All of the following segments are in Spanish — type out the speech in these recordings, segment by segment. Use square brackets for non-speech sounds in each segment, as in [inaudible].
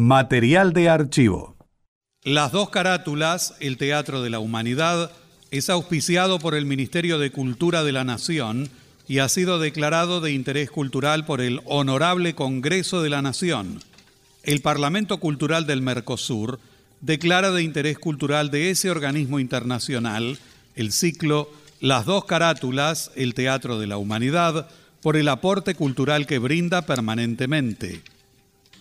Material de archivo. Las dos carátulas, el Teatro de la Humanidad, es auspiciado por el Ministerio de Cultura de la Nación y ha sido declarado de interés cultural por el Honorable Congreso de la Nación. El Parlamento Cultural del Mercosur declara de interés cultural de ese organismo internacional el ciclo Las dos carátulas, el Teatro de la Humanidad, por el aporte cultural que brinda permanentemente.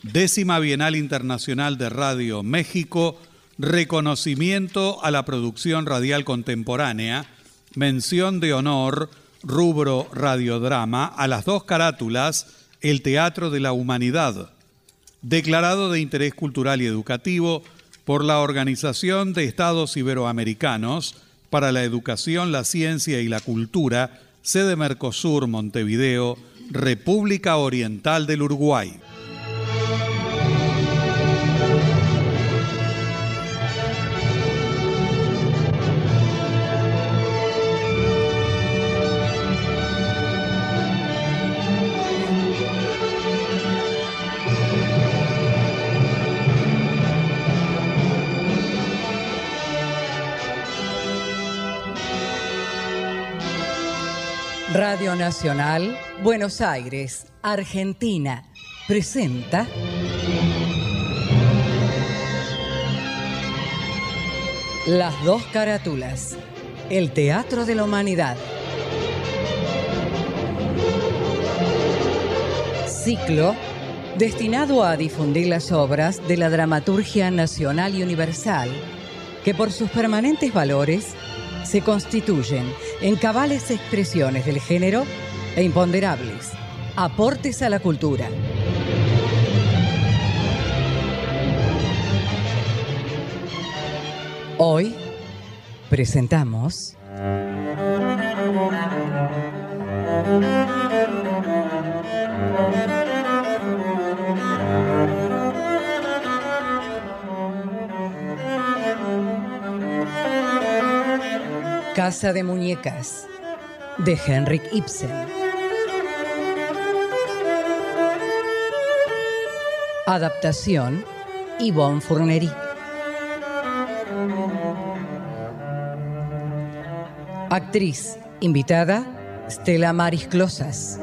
Décima Bienal Internacional de Radio México, reconocimiento a la producción radial contemporánea, mención de honor, rubro radiodrama, a las dos carátulas, el Teatro de la Humanidad, declarado de interés cultural y educativo por la Organización de Estados Iberoamericanos para la Educación, la Ciencia y la Cultura, sede Mercosur, Montevideo, República Oriental del Uruguay. Radio Nacional, Buenos Aires, Argentina, presenta Las dos carátulas, el Teatro de la Humanidad. Ciclo destinado a difundir las obras de la dramaturgia nacional y universal, que por sus permanentes valores se constituyen en cabales expresiones del género e imponderables aportes a la cultura. Hoy presentamos Casa de Muñecas de Henrik Ibsen. Adaptación Yvonne Fournery. Actriz invitada Stella Maris Closas.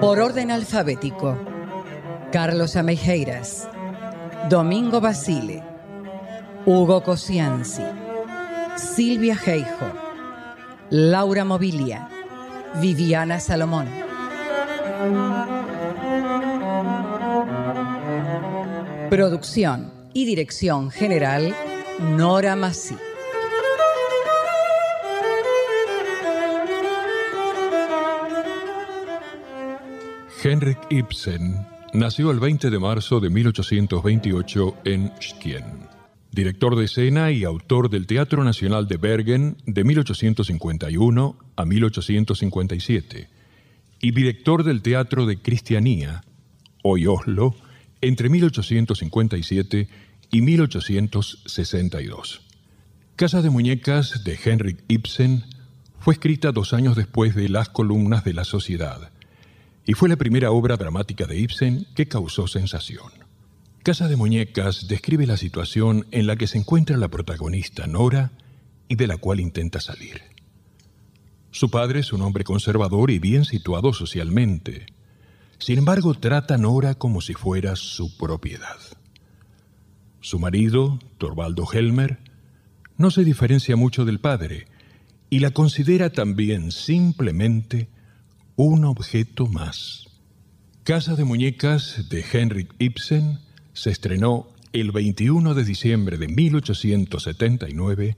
Por orden alfabético, Carlos Amejeiras, Domingo Basile, Hugo Cosianzi, Silvia Geijo, Laura Mobilia, Viviana Salomón. Producción y dirección general, Nora Massi. Henrik Ibsen nació el 20 de marzo de 1828 en Skien. Director de escena y autor del Teatro Nacional de Bergen de 1851 a 1857 y director del Teatro de Cristianía, hoy Oslo, entre 1857 y 1862. Casa de Muñecas de Henrik Ibsen fue escrita dos años después de Las columnas de la sociedad y fue la primera obra dramática de Ibsen que causó sensación. Casa de Muñecas describe la situación en la que se encuentra la protagonista Nora y de la cual intenta salir. Su padre es un hombre conservador y bien situado socialmente. Sin embargo, trata a Nora como si fuera su propiedad. Su marido, Torvaldo Helmer, no se diferencia mucho del padre y la considera también simplemente un objeto más. Casa de Muñecas de Henrik Ibsen se estrenó el 21 de diciembre de 1879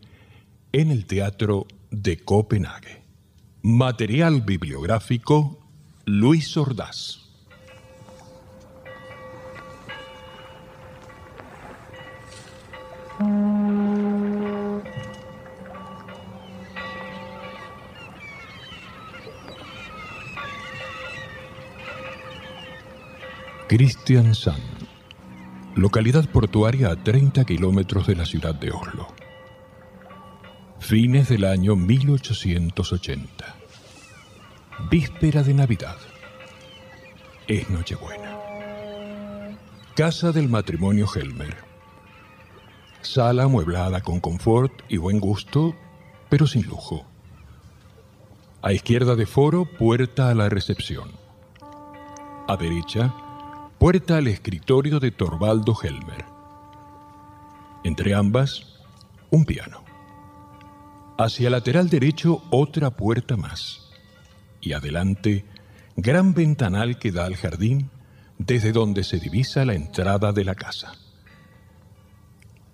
en el Teatro de Copenhague. Material bibliográfico Luis Ordaz. Kristiansand, localidad portuaria a 30 kilómetros de la ciudad de Oslo. Fines del año 1880. Víspera de Navidad. Es Nochebuena. Casa del matrimonio Helmer. Sala amueblada con confort y buen gusto, pero sin lujo. A izquierda de foro, puerta a la recepción. A derecha, puerta al escritorio de Torvaldo Helmer. Entre ambas, un piano. Hacia lateral derecho, otra puerta más. Y adelante, gran ventanal que da al jardín, desde donde se divisa la entrada de la casa.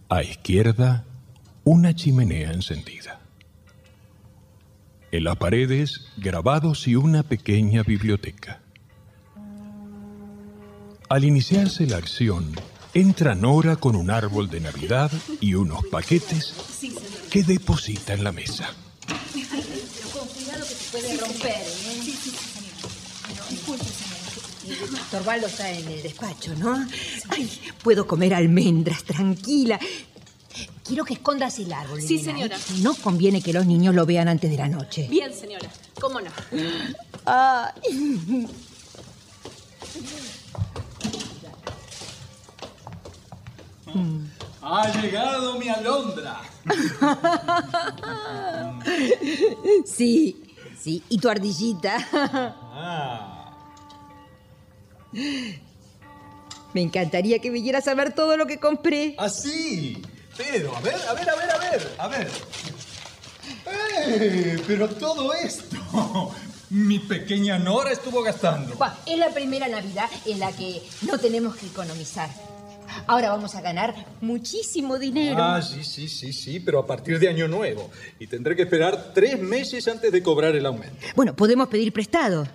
A izquierda, una chimenea encendida. En las paredes, grabados y una pequeña biblioteca. Al iniciarse la acción, entra Nora con un árbol de Navidad y unos paquetes que deposita en la mesa. Con cuidado que se puede romper, ¿eh? Sí, sí, Disculpe, señora. Torvaldo está en el despacho, ¿no? Ay, puedo comer almendras, tranquila. Quiero que escondas el árbol. Sí, señora. No conviene que los niños lo vean antes de la noche. Bien, señora. ¿Cómo no? Ay. Ha llegado mi alondra. [laughs] Sí, sí. ¿Y tu ardillita? Ah, Me encantaría que vinieras a ver todo lo que compré. así. Pero, a ver, a ver, a ver, a ver, a ver. ¡Eh! Pero todo esto. Mi pequeña Nora estuvo gastando. Buah, es la primera Navidad en la que no tenemos que economizar. Ahora vamos a ganar muchísimo dinero. Ah, sí, sí, sí, sí, pero a partir de Año Nuevo. Y tendré que esperar tres meses antes de cobrar el aumento. Bueno, podemos pedir prestado.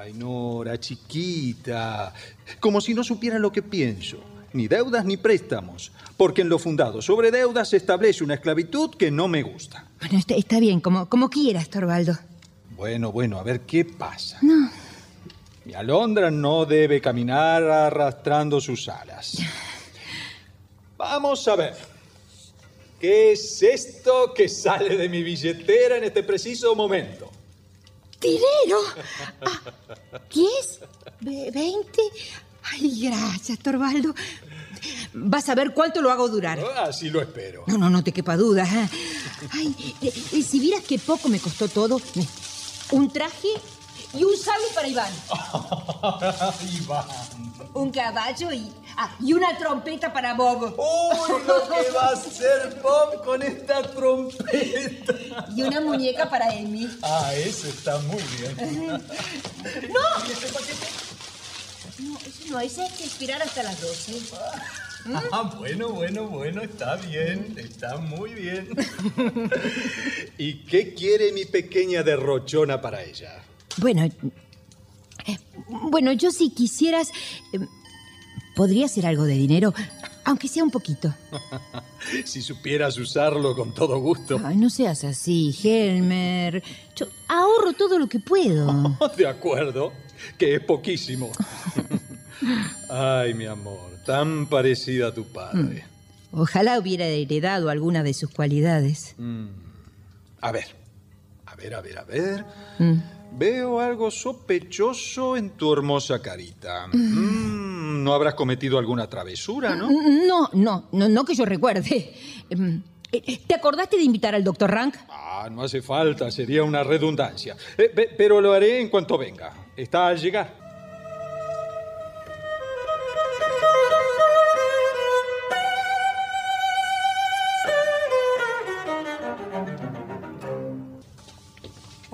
Ay, Nora, chiquita. Como si no supiera lo que pienso. Ni deudas ni préstamos. Porque en lo fundado sobre deudas se establece una esclavitud que no me gusta. Bueno, está, está bien, como, como quieras, Torvaldo. Bueno, bueno, a ver qué pasa. No. Mi alondra no debe caminar arrastrando sus alas. [laughs] Vamos a ver. ¿Qué es esto que sale de mi billetera en este preciso momento? ¿Dinero? Ah, ¿Diez? Ve- ¿Veinte? Ay, gracias, Torvaldo. Vas a ver cuánto lo hago durar. Así lo espero. No, no, no te quepa duda. ¿eh? Ay, eh, si vieras qué poco me costó todo. Un traje y un sable para Iván. [laughs] Iván. Un caballo y, ah, y una trompeta para Bob. ¡Uy, lo que va a hacer Bob con esta trompeta! Y una muñeca para Amy. Ah, eso está muy bien. [laughs] No, eso no, ese hay que esperar hasta las 12. [laughs] Ah, bueno, bueno, bueno, está bien, está muy bien. ¿Y qué quiere mi pequeña derrochona para ella? Bueno, bueno, yo si quisieras, eh, podría hacer algo de dinero, aunque sea un poquito. [laughs] Si supieras usarlo con todo gusto. Ay, no seas así, Helmer. Yo ahorro todo lo que puedo. [laughs] De acuerdo, que es poquísimo. [laughs] Ay, mi amor, tan parecida a tu padre. Ojalá hubiera heredado alguna de sus cualidades. A ver, a ver, a ver, a ver. Veo algo sospechoso en tu hermosa carita. Mm, no habrás cometido alguna travesura, ¿no? No, no, no, no que yo recuerde. Em, eh, ¿Te acordaste de invitar al doctor Rank? Ah, no hace falta, sería una redundancia. Eh, pe- pero lo haré en cuanto venga. Está al llegar.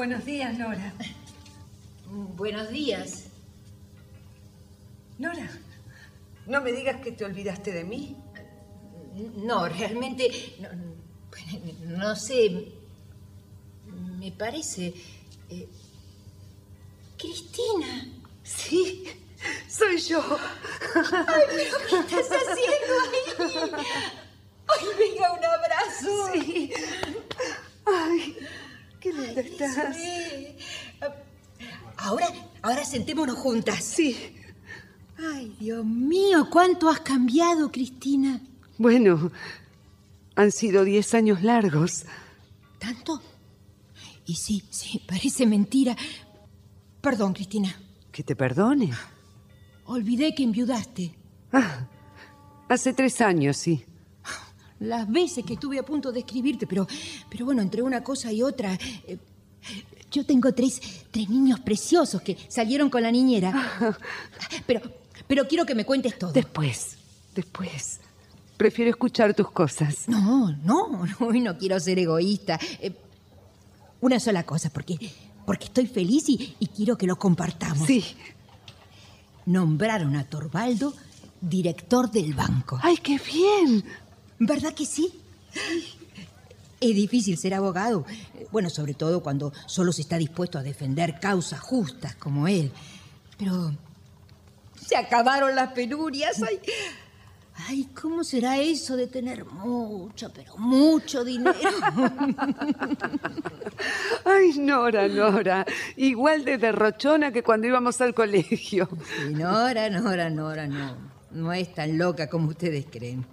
Buenos días, Nora. Buenos días. Nora, no me digas que te olvidaste de mí. No, realmente, no, no sé. Me parece. eh, Cristina. Sí, soy yo. ¿Qué estás haciendo ahí? Ay, venga, un abrazo. Sí. Ay, qué linda estás. Sí. Ahora, ahora sentémonos juntas. Sí. Ay, Dios mío, cuánto has cambiado, Cristina. Bueno, han sido diez años largos. ¿Tanto? Y sí, sí, parece mentira. Perdón, Cristina. Que te perdone. olvidé que enviudaste. Ah, hace tres años, sí. Las veces que estuve a punto de escribirte, pero, pero bueno, entre una cosa y otra. eh, yo tengo tres, tres niños preciosos que salieron con la niñera. [laughs] Pero, pero quiero que me cuentes todo. Después, después. Prefiero escuchar tus cosas. No, no, [laughs] no, y no quiero ser egoísta. Eh, una sola cosa, porque, porque estoy feliz y, y quiero que lo compartamos. Sí. Nombraron a Torvaldo director del banco. ¡Ay, qué bien! ¿Verdad que sí? Es difícil ser abogado. Bueno, sobre todo cuando solo se está dispuesto a defender causas justas como él. Pero se acabaron las penurias. Ay, ay, ¿cómo será eso de tener mucho, pero mucho dinero? [laughs] Ay, Nora, Nora. Igual de derrochona que cuando íbamos al colegio. Sí, Nora, Nora, Nora, no. No es tan loca como ustedes creen.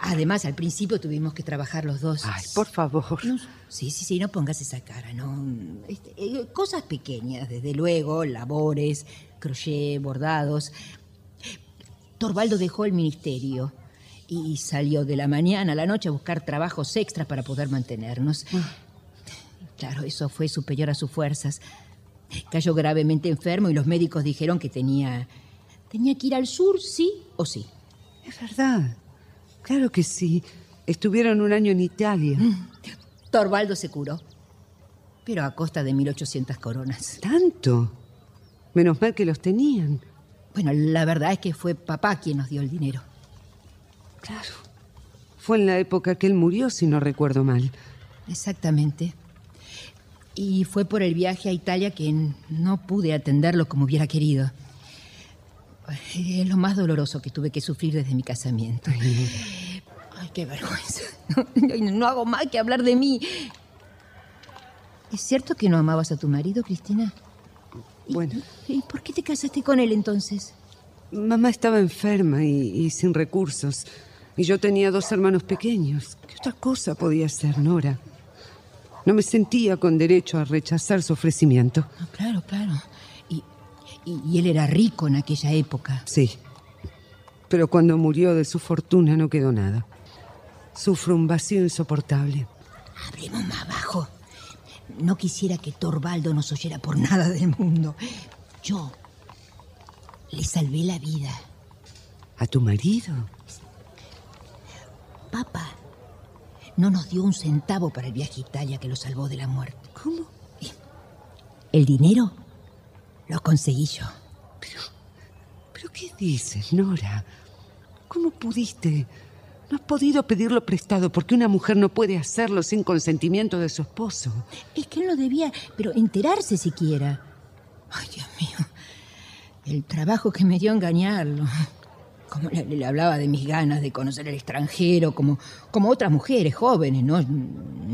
Además, al principio tuvimos que trabajar los dos. Ay, por favor. No, sí, sí, sí, no pongas esa cara, no. Este, eh, cosas pequeñas, desde luego, labores, crochet, bordados. Torvaldo dejó el ministerio y salió de la mañana a la noche a buscar trabajos extras para poder mantenernos. Claro, eso fue superior a sus fuerzas. Cayó gravemente enfermo y los médicos dijeron que tenía tenía que ir al sur, sí o sí. Es verdad. Claro que sí. Estuvieron un año en Italia. Torvaldo se curó, pero a costa de 1800 coronas. ¿Tanto? Menos mal que los tenían. Bueno, la verdad es que fue papá quien nos dio el dinero. Claro. Fue en la época que él murió, si no recuerdo mal. Exactamente. Y fue por el viaje a Italia que no pude atenderlo como hubiera querido. Es lo más doloroso que tuve que sufrir desde mi casamiento. Ay, qué vergüenza. [laughs] No, no hago más que hablar de mí. ¿Es cierto que no amabas a tu marido, Cristina? Bueno, ¿Y por qué te casaste con él entonces? mamá estaba enferma y, y sin recursos. Y yo tenía dos hermanos pequeños. ¿Qué otra cosa podía hacer, Nora? No me sentía con derecho a rechazar su ofrecimiento. No, claro, claro. Y, él era rico en aquella época. Sí. Pero cuando murió de su fortuna no quedó nada. Sufro un vacío insoportable. Hablemos más bajo. No quisiera que Torvaldo nos oyera por nada del mundo. Yo le salvé la vida. ¿A tu marido? Papá no nos dio un centavo para el viaje a Italia que lo salvó de la muerte. ¿Cómo? El dinero lo conseguí yo. ¿Pero qué dices, Nora? ¿Cómo pudiste? No has podido pedirlo prestado porque una mujer no puede hacerlo sin consentimiento de su esposo. Es que él no debía, pero enterarse siquiera. Ay, Dios mío. El trabajo que me dio engañarlo. Como le, le hablaba de mis ganas de conocer el extranjero, como, como otras mujeres jóvenes, ¿no?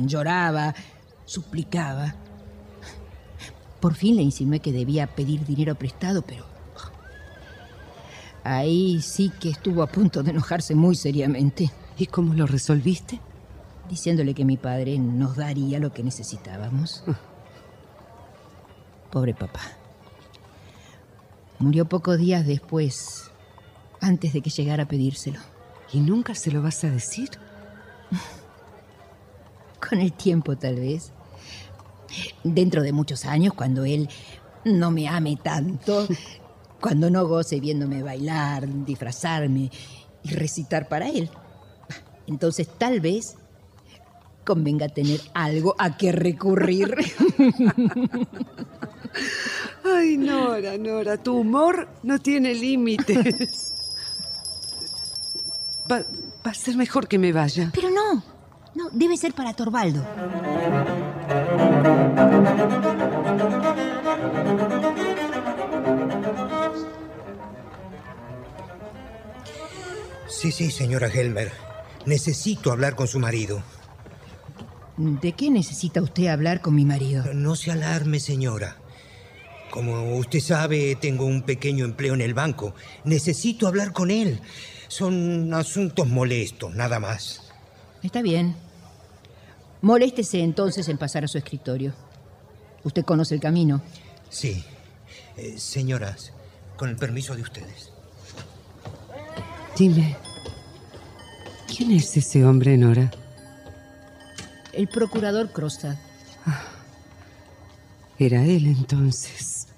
Lloraba, suplicaba. Por fin le insinué que debía pedir dinero prestado, pero. Ahí sí que estuvo a punto de enojarse muy seriamente, ¿Y cómo lo resolviste? diciéndole que mi padre nos daría lo que necesitábamos. Pobre papá. Murió pocos días después, antes de que llegara a pedírselo. ¿Y nunca se lo vas a decir? [laughs] Con el tiempo, tal vez. Dentro de muchos años, cuando él no me ame tanto, [laughs] cuando no goce viéndome bailar, disfrazarme y recitar para él. Entonces, tal vez convenga tener algo a que recurrir. [laughs] Ay, Nora, Nora, tu humor no tiene límites. [laughs] Va, va a ser mejor que me vaya. Pero no, no, debe ser para Torvaldo. Sí, sí, señora Helmer. Necesito hablar con su marido. ¿De qué necesita usted hablar con mi marido? No se alarme, señora. Como usted sabe, tengo un pequeño empleo en el banco. Necesito hablar con él. Son asuntos molestos, nada más. Está bien. Moléstese entonces en pasar a su escritorio. Usted conoce el camino. Sí. Eh, señoras, Con el permiso de ustedes. Dime, ¿quién es ese hombre, Nora? El procurador Crostad. Era él entonces.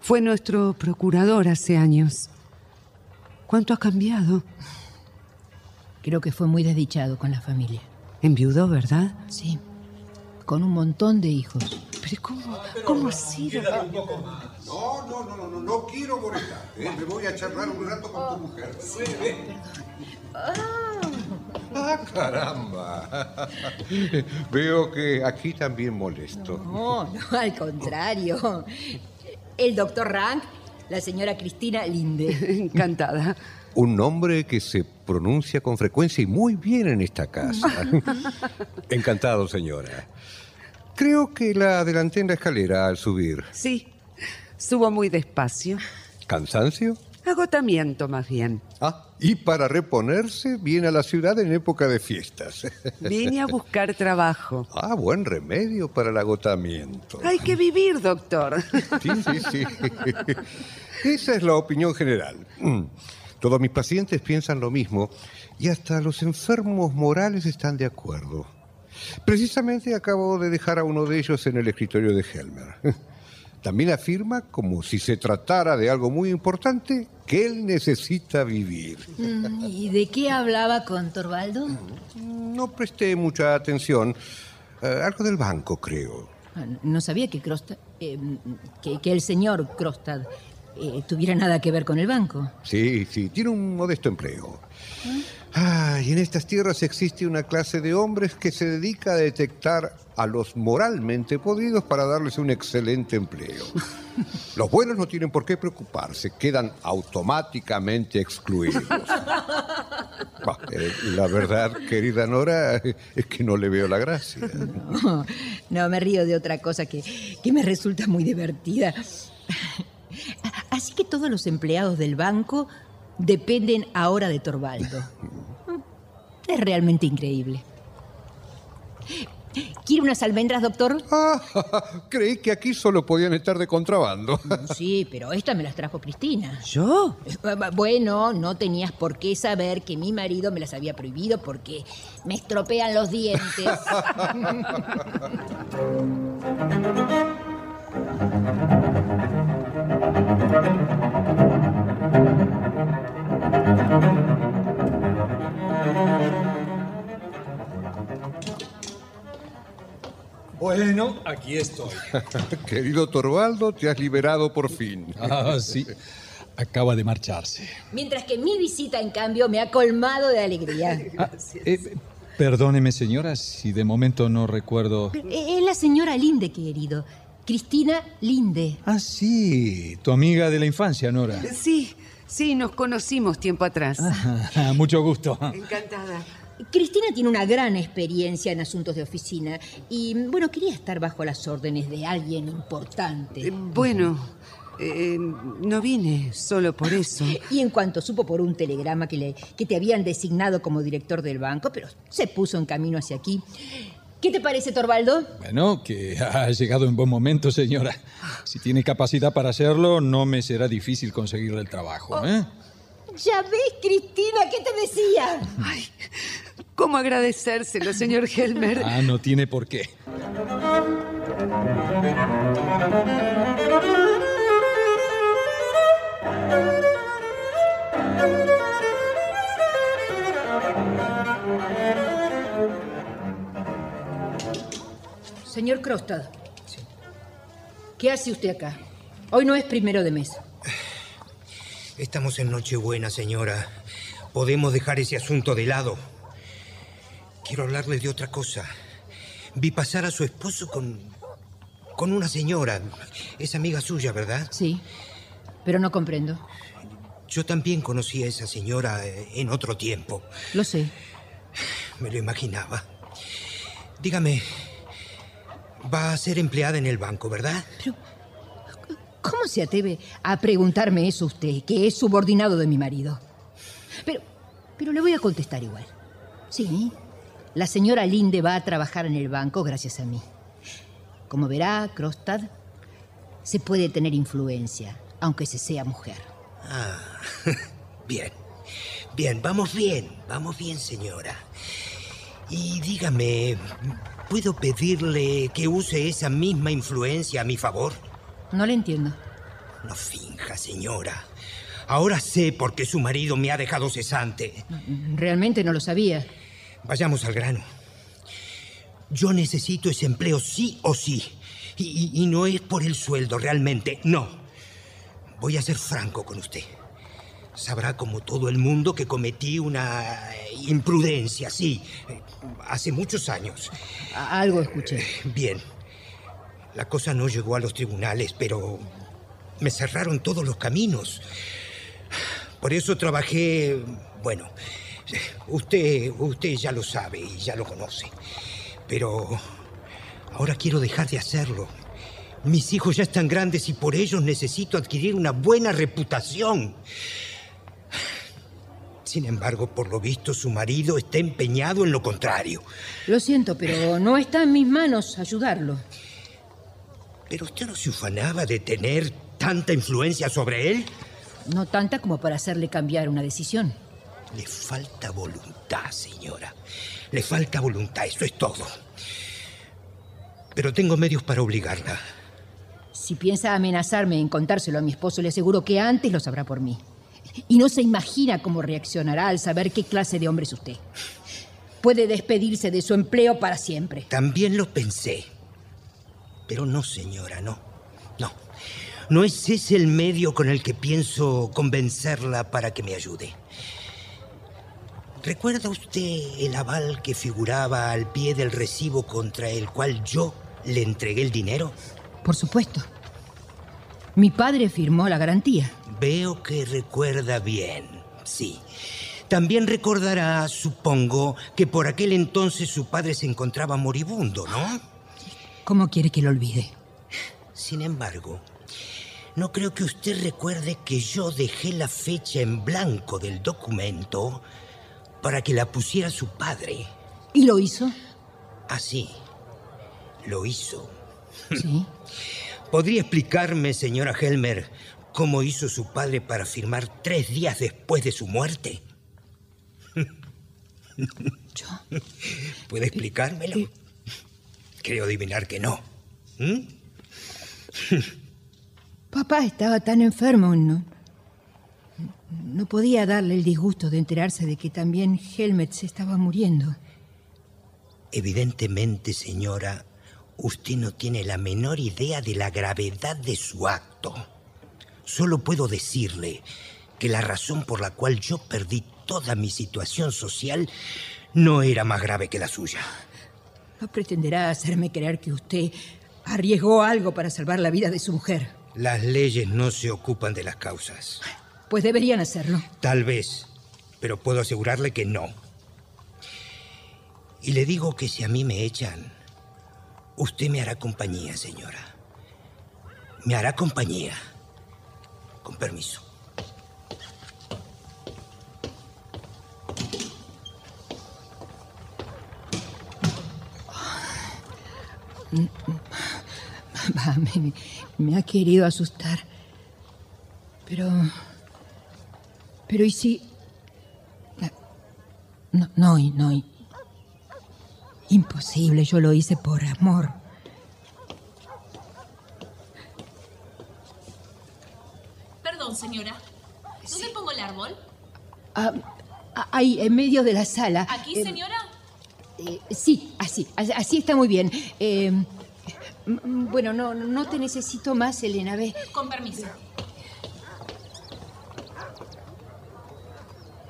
Fue nuestro procurador hace años. ¿Cuánto ha cambiado? Creo que fue muy desdichado con la familia. Enviudó, ¿verdad? Sí. Con un montón de hijos. Pero ¿cómo, cómo ha sido? No, no, no, no, no, no quiero molestar. ¿eh? Me voy a charlar un rato con tu mujer. Ah, caramba. Veo que aquí también molesto. No, no, al contrario. El doctor Rank, la señora Cristina Linde. Encantada. Un nombre que se pronuncia con frecuencia y muy bien en esta casa. [laughs] Encantado, señora. Creo que la adelanté en la escalera al subir. Sí, subo muy despacio. ¿Cansancio? Agotamiento, más bien. Ah, y para reponerse viene a la ciudad en época de fiestas. [laughs] Vine a buscar trabajo. Ah, buen remedio para el agotamiento. Hay que vivir, doctor. Sí, sí, sí. [laughs] Esa es la opinión general. Todos mis pacientes piensan lo mismo y hasta los enfermos morales están de acuerdo. Precisamente acabo de dejar a uno de ellos en el escritorio de Helmer. [laughs] También afirma, como si se tratara de algo muy importante, que él necesita vivir. Mm, ¿Y de qué hablaba con Torvaldo? No presté mucha atención. Eh, algo del banco, creo. Ah, No sabía que Crostad, eh, que, que el señor Crostad eh, tuviera nada que ver con el banco. Sí, sí, tiene un modesto empleo. Ah, y en estas tierras existe una clase de hombres que se dedica a detectar a los moralmente podridos para darles un excelente empleo. [laughs] Los buenos no tienen por qué preocuparse, quedan automáticamente excluidos. [laughs] Bah, eh, la verdad, querida Nora, es que no le veo la gracia. No, no, me río de otra cosa que, que me resulta muy divertida. Así que todos los empleados del banco dependen ahora de Torvaldo. Es realmente increíble. ¿Quiere unas almendras, doctor? [laughs] Ah, creí que aquí solo podían estar de contrabando. Sí, pero estas me las trajo Cristina. ¿Yo? Bueno, no tenías por qué saber que mi marido me las había prohibido porque me estropean los dientes. [laughs] Bueno, aquí estoy. [laughs] Querido Torvaldo, te has liberado por fin. Ah, sí. Acaba de marcharse. Mientras que mi visita, en cambio, me ha colmado de alegría. Ah, eh, perdóneme, señora, si de momento no recuerdo. Eh, Es la señora Linde, querido. Cristina Linde. Ah, sí, tu amiga de la infancia, Nora. Sí, sí, nos conocimos tiempo atrás. Ah, mucho gusto. Encantada. Cristina tiene una gran experiencia en asuntos de oficina y, bueno, quería estar bajo las órdenes de alguien importante. Eh, Bueno, eh, no vine solo por eso. Y en cuanto supo por un telegrama que, le, que te habían designado como director del banco, pero se puso en camino hacia aquí. ¿Qué te parece, Torvaldo? Bueno, que ha llegado en buen momento, señora. Si tiene capacidad para hacerlo, no me será difícil conseguirle el trabajo, ¿eh? Ya ves, Cristina, ¿qué te decía? Ay, ¿cómo agradecérselo, señor Helmer? Ah, no tiene por qué. Señor Crostad. ¿Qué hace usted acá? Hoy no es primero de mes. Estamos en Nochebuena, señora. Podemos dejar ese asunto de lado. Quiero hablarle de otra cosa. Vi pasar a su esposo con. con una señora. Es amiga suya, ¿verdad? Sí, pero no comprendo. Yo también conocí a esa señora eh, en otro tiempo. Lo sé. Me lo imaginaba. Dígame, va a ser empleada en el banco, ¿verdad? ¿Cómo se atreve a preguntarme eso usted, que es subordinado de mi marido? Pero, pero le voy a contestar igual. Sí, la señora Linde va a trabajar en el banco gracias a mí. Como verá, Crostad, se puede tener influencia. aunque se sea mujer. Ah, [laughs] bien. Bien, vamos bien, vamos bien, señora. Y dígame, ¿puedo pedirle que use esa misma influencia a mi favor? No le entiendo. No finja, señora. Ahora sé por qué su marido me ha dejado cesante. Realmente no lo sabía. Vayamos al grano. Yo necesito ese empleo sí o sí. Y, y- y no es por el sueldo, realmente, no. Voy a ser franco con usted. Sabrá como todo el mundo que cometí una imprudencia, sí, eh, hace muchos años. Algo escuché. Bien. La cosa no llegó a los tribunales, pero me cerraron todos los caminos. Por eso trabajé, bueno, usted, usted ya lo sabe y ya lo conoce. Pero ahora quiero dejar de hacerlo. Mis hijos ya están grandes y por ellos necesito adquirir una buena reputación. Sin embargo, por lo visto, su marido está empeñado en lo contrario. Lo siento, pero no está en mis manos ayudarlo. ¿Pero usted no se ufanaba de tener tanta influencia sobre él? No tanta como para hacerle cambiar una decisión. Le falta voluntad, señora. Le falta voluntad, eso es todo. Pero tengo medios para obligarla. Si piensa amenazarme en contárselo a mi esposo, le aseguro que antes lo sabrá por mí. Y no se imagina cómo reaccionará al saber qué clase de hombre es usted. Puede despedirse de su empleo para siempre. También lo pensé. Pero no, señora, no. No. No es ese el medio con el que pienso convencerla para que me ayude. ¿Recuerda usted el aval que figuraba al pie del recibo contra el cual yo le entregué el dinero? Por supuesto. Mi padre firmó la garantía. Veo que recuerda bien, sí. También recordará, supongo, que por aquel entonces su padre se encontraba moribundo, ¿no? ¿Cómo quiere que lo olvide? Sin embargo, no creo que usted recuerde que yo dejé la fecha en blanco del documento para que la pusiera su padre. ¿Y lo hizo? Así, lo hizo. Sí. [laughs] ¿Podría explicarme, señora Helmer, cómo hizo su padre para firmar tres días después de su muerte? [laughs] Yo. ¿Puede explicármelo? Creo adivinar que no. ¿Mm? Papá estaba tan enfermo, no, no podía darle el disgusto de enterarse de que también Helmet se estaba muriendo. Evidentemente, señora, usted no tiene la menor idea de la gravedad de su acto. Solo puedo decirle que la razón por la cual yo perdí toda mi situación social no era más grave que la suya. No pretenderá hacerme creer que usted arriesgó algo para salvar la vida de su mujer. Las leyes no se ocupan de las causas. Pues deberían hacerlo. Tal vez, pero puedo asegurarle que no. Y le digo que si a mí me echan, usted me hará compañía, señora. Me hará compañía. Con permiso. Me, ha querido asustar. Pero... Pero ¿y si... No, no, no. Imposible, yo lo hice por amor. Perdón, señora. ¿Dónde pongo el árbol? Ah, ah, ahí, en medio de la sala. ¿Aquí, Eh, señora? eh, sí, así, así, está muy bien. Eh, bueno, no, no te necesito más, Elena, ve. Con permiso.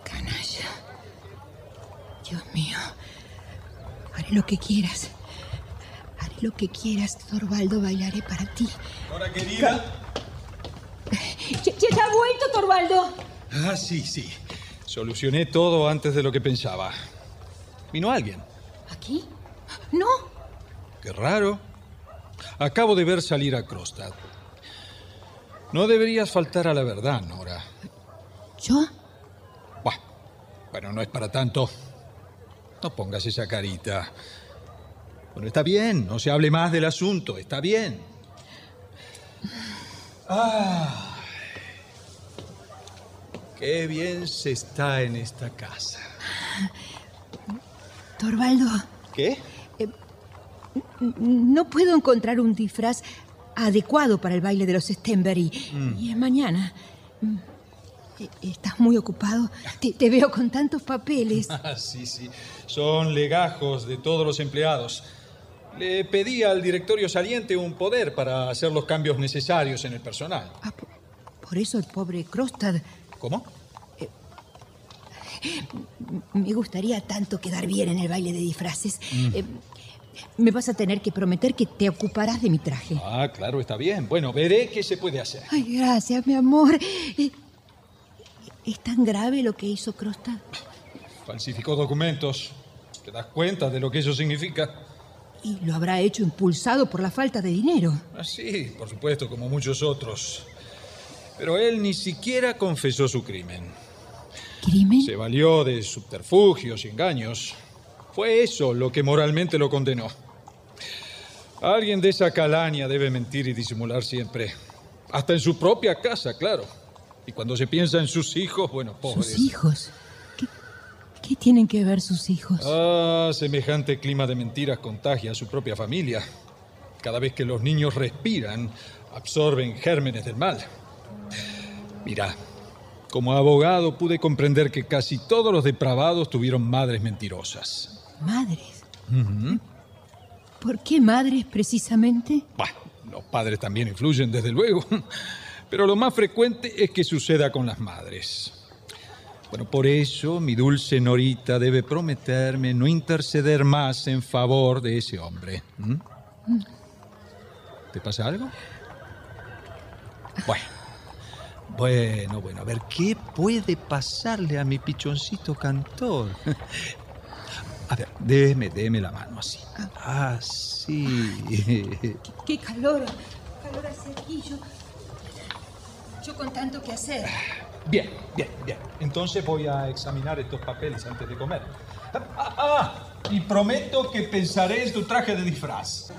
Canalla. Dios mío. Haré lo que quieras. Haré lo que quieras, Torvaldo. Bailaré para ti. Hola, querida. ¿Ya, ya está vuelto, Torvaldo? Ah, sí, sí. Solucioné todo antes de lo que pensaba. ¿Vino alguien? ¿Aquí? No. Qué raro. Acabo de ver salir a Krostad. No deberías faltar a la verdad, Nora. ¿Yo? Buah, bueno, no es para tanto. No pongas esa carita. Bueno, está bien, no se hable más del asunto, está bien. Ah, Qué bien se está en esta casa. Torvaldo, ¿Qué? no puedo encontrar un disfraz adecuado para el baile de los Stenberry. Mm. Y es mañana. Mm. E- ¿Estás muy ocupado? Te, te veo con tantos papeles. [laughs] Ah, sí, sí. Son legajos de todos los empleados. Le pedí al directorio saliente un poder para hacer los cambios necesarios en el personal. Por eso el pobre Krostad. ¿Cómo? Me gustaría tanto quedar bien en el baile de disfraces. Mm. Eh, me vas a tener que prometer que te ocuparás de mi traje. Ah, claro, está bien. Bueno, veré qué se puede hacer. Ay, gracias, mi amor. Eh, ¿Es tan grave lo que hizo Krostad? Falsificó documentos. ¿Te das cuenta de lo que eso significa? Y lo habrá hecho impulsado por la falta de dinero. Ah, sí, por supuesto, como muchos otros. Pero él ni siquiera confesó su crimen. ¿Crimen? Se valió de subterfugios y engaños. Fue eso lo que moralmente lo condenó. Alguien de esa calaña debe mentir y disimular siempre. Hasta en su propia casa, claro. Y cuando se piensa en sus hijos, bueno, pobres. ¿Sus hijos? ¿Qué, qué tienen que ver sus hijos? Ah, semejante clima de mentiras contagia a su propia familia. Cada vez que los niños respiran, absorben gérmenes del mal. Mira, como abogado pude comprender que casi todos los depravados tuvieron madres mentirosas. ¿Madres? ¿Por qué madres precisamente? Bah, los padres también influyen, desde luego. Pero lo más frecuente es que suceda con las madres. Bueno, por eso mi dulce Norita debe prometerme no interceder más en favor de ese hombre. ¿Te pasa algo? Bueno, bueno, bueno, a ver, ¿qué puede pasarle a mi pichoncito cantor? A ver, déme, déme la mano así. Así. ¡Qué calor! Calor hace aquí. Yo, yo con tanto que hacer. Bien, bien, bien. Entonces voy a examinar estos papeles antes de comer. Ah, ah, y prometo que pensaré en tu traje de disfraz.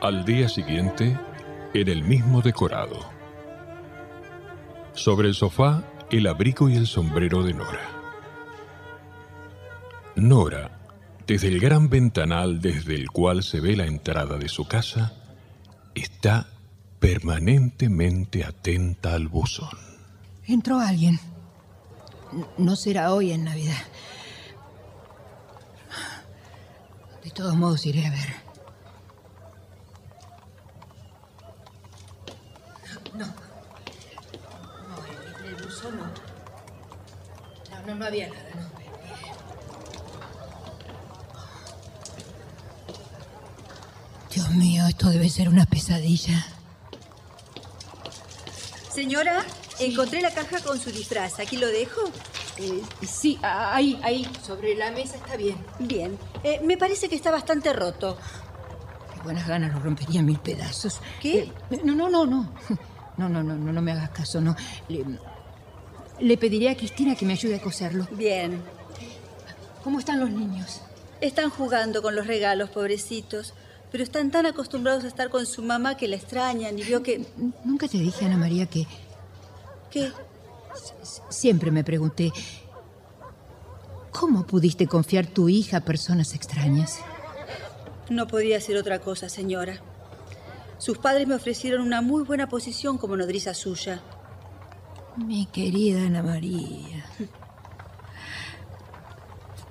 Al día siguiente, en el mismo decorado. Sobre el sofá, el abrigo y el sombrero de Nora. Nora, desde el gran ventanal desde el cual se ve la entrada de su casa, está permanentemente atenta al buzón. Entró alguien. No será hoy en Navidad. De todos modos iré a ver. No. No, en el buzón no. No, no, había nada, no. Dios mío, esto debe ser una pesadilla. Señora, encontré la caja con su disfraz. ¿Aquí lo dejo? Eh, sí, ahí, ahí, sobre la mesa está bien. Bien. Eh, me parece que está bastante roto. De buenas ganas lo rompería en mil pedazos. ¿Qué? Eh, no, no, no, no. [laughs] No, no, no, no, no me hagas caso, no. Le, le pediré a Cristina que me ayude a coserlo. Bien. ¿Cómo están los niños? Están jugando con los regalos, pobrecitos. Pero están tan acostumbrados a estar con su mamá que la extrañan y vio que... Nunca te dije, Ana María, que ¿Qué? siempre me pregunté, ¿cómo pudiste confiar tu hija a personas extrañas? No podía ser otra cosa, señora. Sus padres me ofrecieron una muy buena posición como nodriza suya. Mi querida Ana María.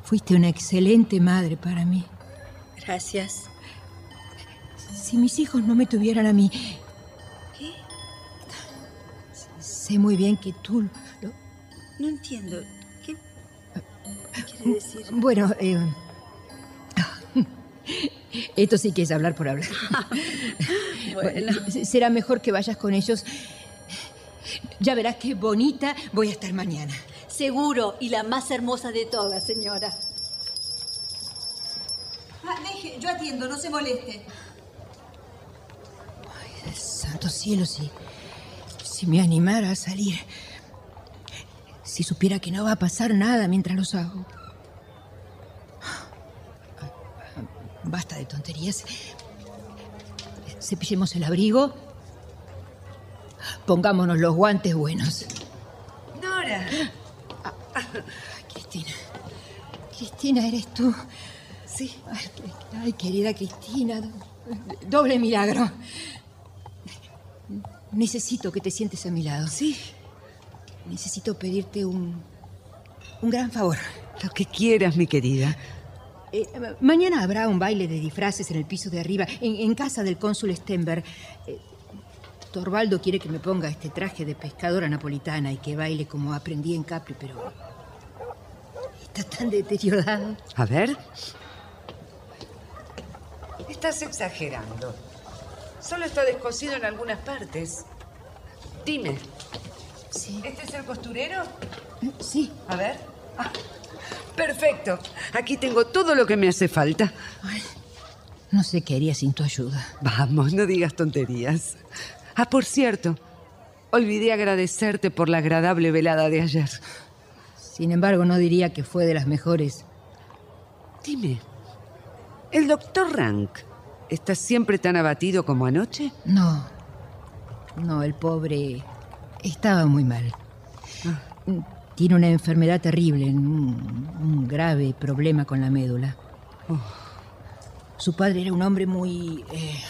Fuiste una excelente madre para mí. Gracias. Si mis hijos no me tuvieran a mí... ¿Qué? Sé muy bien que tú... lo- No entiendo. ¿Qué, qué quiere decir? Bueno, eh, esto sí que es hablar por hablar. [laughs] Bueno. será mejor que vayas con ellos. Ya verás qué bonita voy a estar mañana. Seguro, y la más hermosa de todas, señora. Ah, deje, yo atiendo, no se moleste. Santo cielo, si, si me animara a salir. Si supiera que no va a pasar nada mientras los hago. Basta de tonterías. Cepillemos el abrigo. Pongámonos los guantes buenos. Nora. Cristina. Cristina, ¿eres tú? Sí. Ay, ay, querida Cristina. Doble milagro. Necesito que te sientes a mi lado. Sí. Necesito pedirte un. un gran favor. Lo que quieras, mi querida. Eh, mañana habrá un baile de disfraces en el piso de arriba, en, en casa del cónsul Stenberg. Eh, Torvaldo quiere que me ponga este traje de pescadora napolitana y que baile como aprendí en Capri, pero. Está tan deteriorado. A ver. Estás exagerando. Solo está descosido en algunas partes. Dime. Sí. ¿Este es el costurero? Sí. A ver. Ah, perfecto. Aquí tengo todo lo que me hace falta. No sé qué haría sin tu ayuda. Vamos, no digas tonterías. Ah, por cierto, olvidé agradecerte por la agradable velada de ayer. Sin embargo, no diría que fue de las mejores. Dime, ¿el doctor Rank está siempre tan abatido como anoche? No. No, el pobre estaba muy mal. Tiene una enfermedad terrible, un, un grave problema con la médula. Su padre era un hombre muy... eh,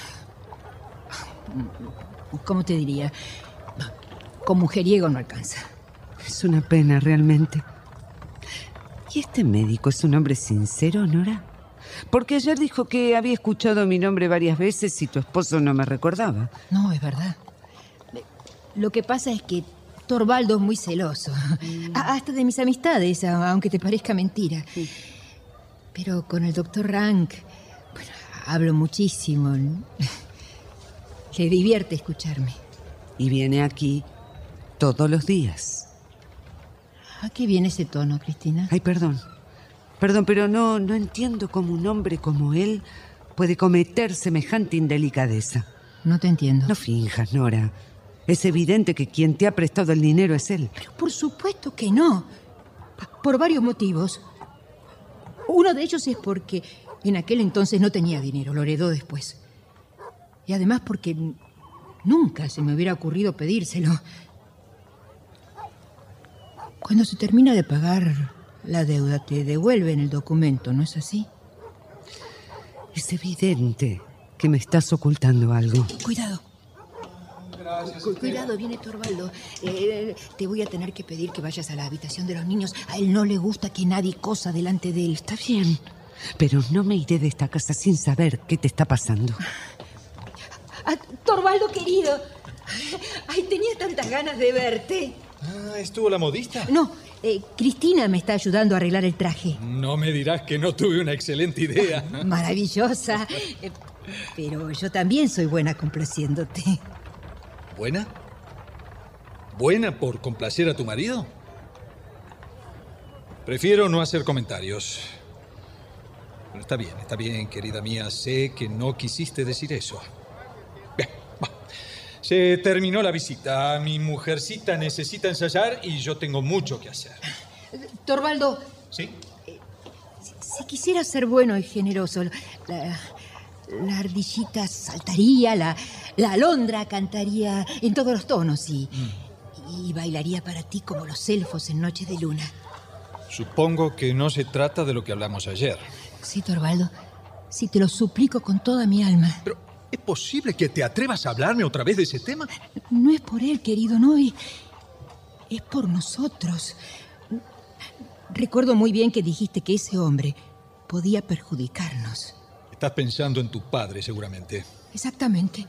¿Cómo te diría? Con mujeriego no alcanza. Es una pena, realmente. ¿Y este médico es un hombre sincero, Nora? Porque ayer dijo que había escuchado mi nombre varias veces y tu esposo no me recordaba. No, es verdad. Lo que pasa es que Torvaldo es muy celoso. A- Hasta de mis amistades, aunque te parezca mentira. Pero con el doctor Rank, bueno, hablo muchísimo. Le divierte escucharme. Y viene aquí todos los días. ¿A qué viene ese tono, Cristina? Ay, perdón. Perdón, pero no, no entiendo cómo un hombre como él puede cometer semejante indelicadeza. No te entiendo. No finjas, Nora. Es evidente que quien te ha prestado el dinero es él. Pero por supuesto que no. Por varios motivos. Uno de ellos es porque en aquel entonces no tenía dinero, lo heredó después. Y además porque nunca se me hubiera ocurrido pedírselo. Cuando se termina de pagar la deuda, te devuelven el documento, ¿no es así? Es evidente que me estás ocultando algo. Cuidado. Cu- Cuidado, viene Torvaldo. Eh, te voy a tener que pedir que vayas a la habitación de los niños. A él no le gusta que nadie cosa delante de él. Está bien. Pero no me iré de esta casa sin saber qué te está pasando. [laughs] Ah, Torvaldo, querido. Ay, tenía tantas ganas de verte. Ah, ¿estuvo la modista? No, eh, Cristina me está ayudando a arreglar el traje. No me dirás que no tuve una excelente idea. [laughs] Maravillosa. Eh, pero yo también soy buena complaciéndote. ¿Buena? ¿Buena por complacer a tu marido? Prefiero no hacer comentarios. Pero está bien, está bien, querida mía. Sé que no quisiste decir eso. Se terminó la visita. Mi mujercita necesita ensayar y yo tengo mucho que hacer. Torvaldo, ¿Sí? si quisiera ser bueno y generoso, la, la ardillita saltaría, la, la alondra cantaría en todos los tonos y, y bailaría para ti como los elfos en Noche de Luna. Supongo que no se trata de lo que hablamos ayer. Sí, Torvaldo, si te lo suplico con toda mi alma. Pero, ¿es posible que te atrevas a hablarme otra vez de ese tema? No es por él, querido, no, es por nosotros. Recuerdo muy bien que dijiste que ese hombre podía perjudicarnos. Estás pensando en tu padre, seguramente. Exactamente.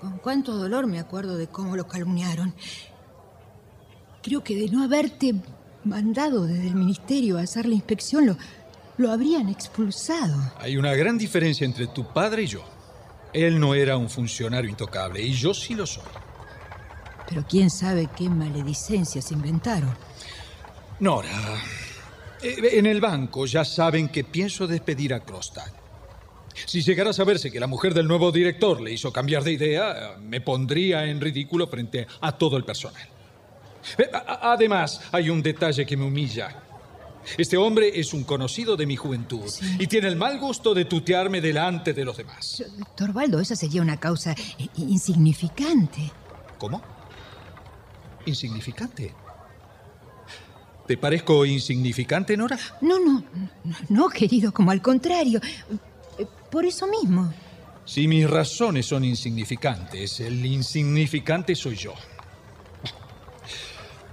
Con cuánto dolor me acuerdo de cómo lo calumniaron. Creo que de no haberte mandado desde el ministerio a hacer la inspección, lo, lo habrían expulsado. Hay una gran diferencia entre tu padre y yo. Él no era un funcionario intocable y yo sí lo soy. Pero quién sabe qué maledicencias inventaron. Nora, eh, en el banco ya saben que pienso despedir a Krostad. Si llegara a saberse que la mujer del nuevo director le hizo cambiar de idea, me pondría en ridículo frente a todo el personal. Eh, Además, hay un detalle que me humilla. Este hombre es un conocido de mi juventud y tiene el mal gusto de tutearme delante de los demás. Torvaldo, esa sería una causa eh, insignificante. ¿Cómo? ¿Insignificante? ¿Te parezco insignificante, Nora? No, no, no, no, querido, como al contrario. Eh, Por eso mismo. Si mis razones son insignificantes, el insignificante soy yo.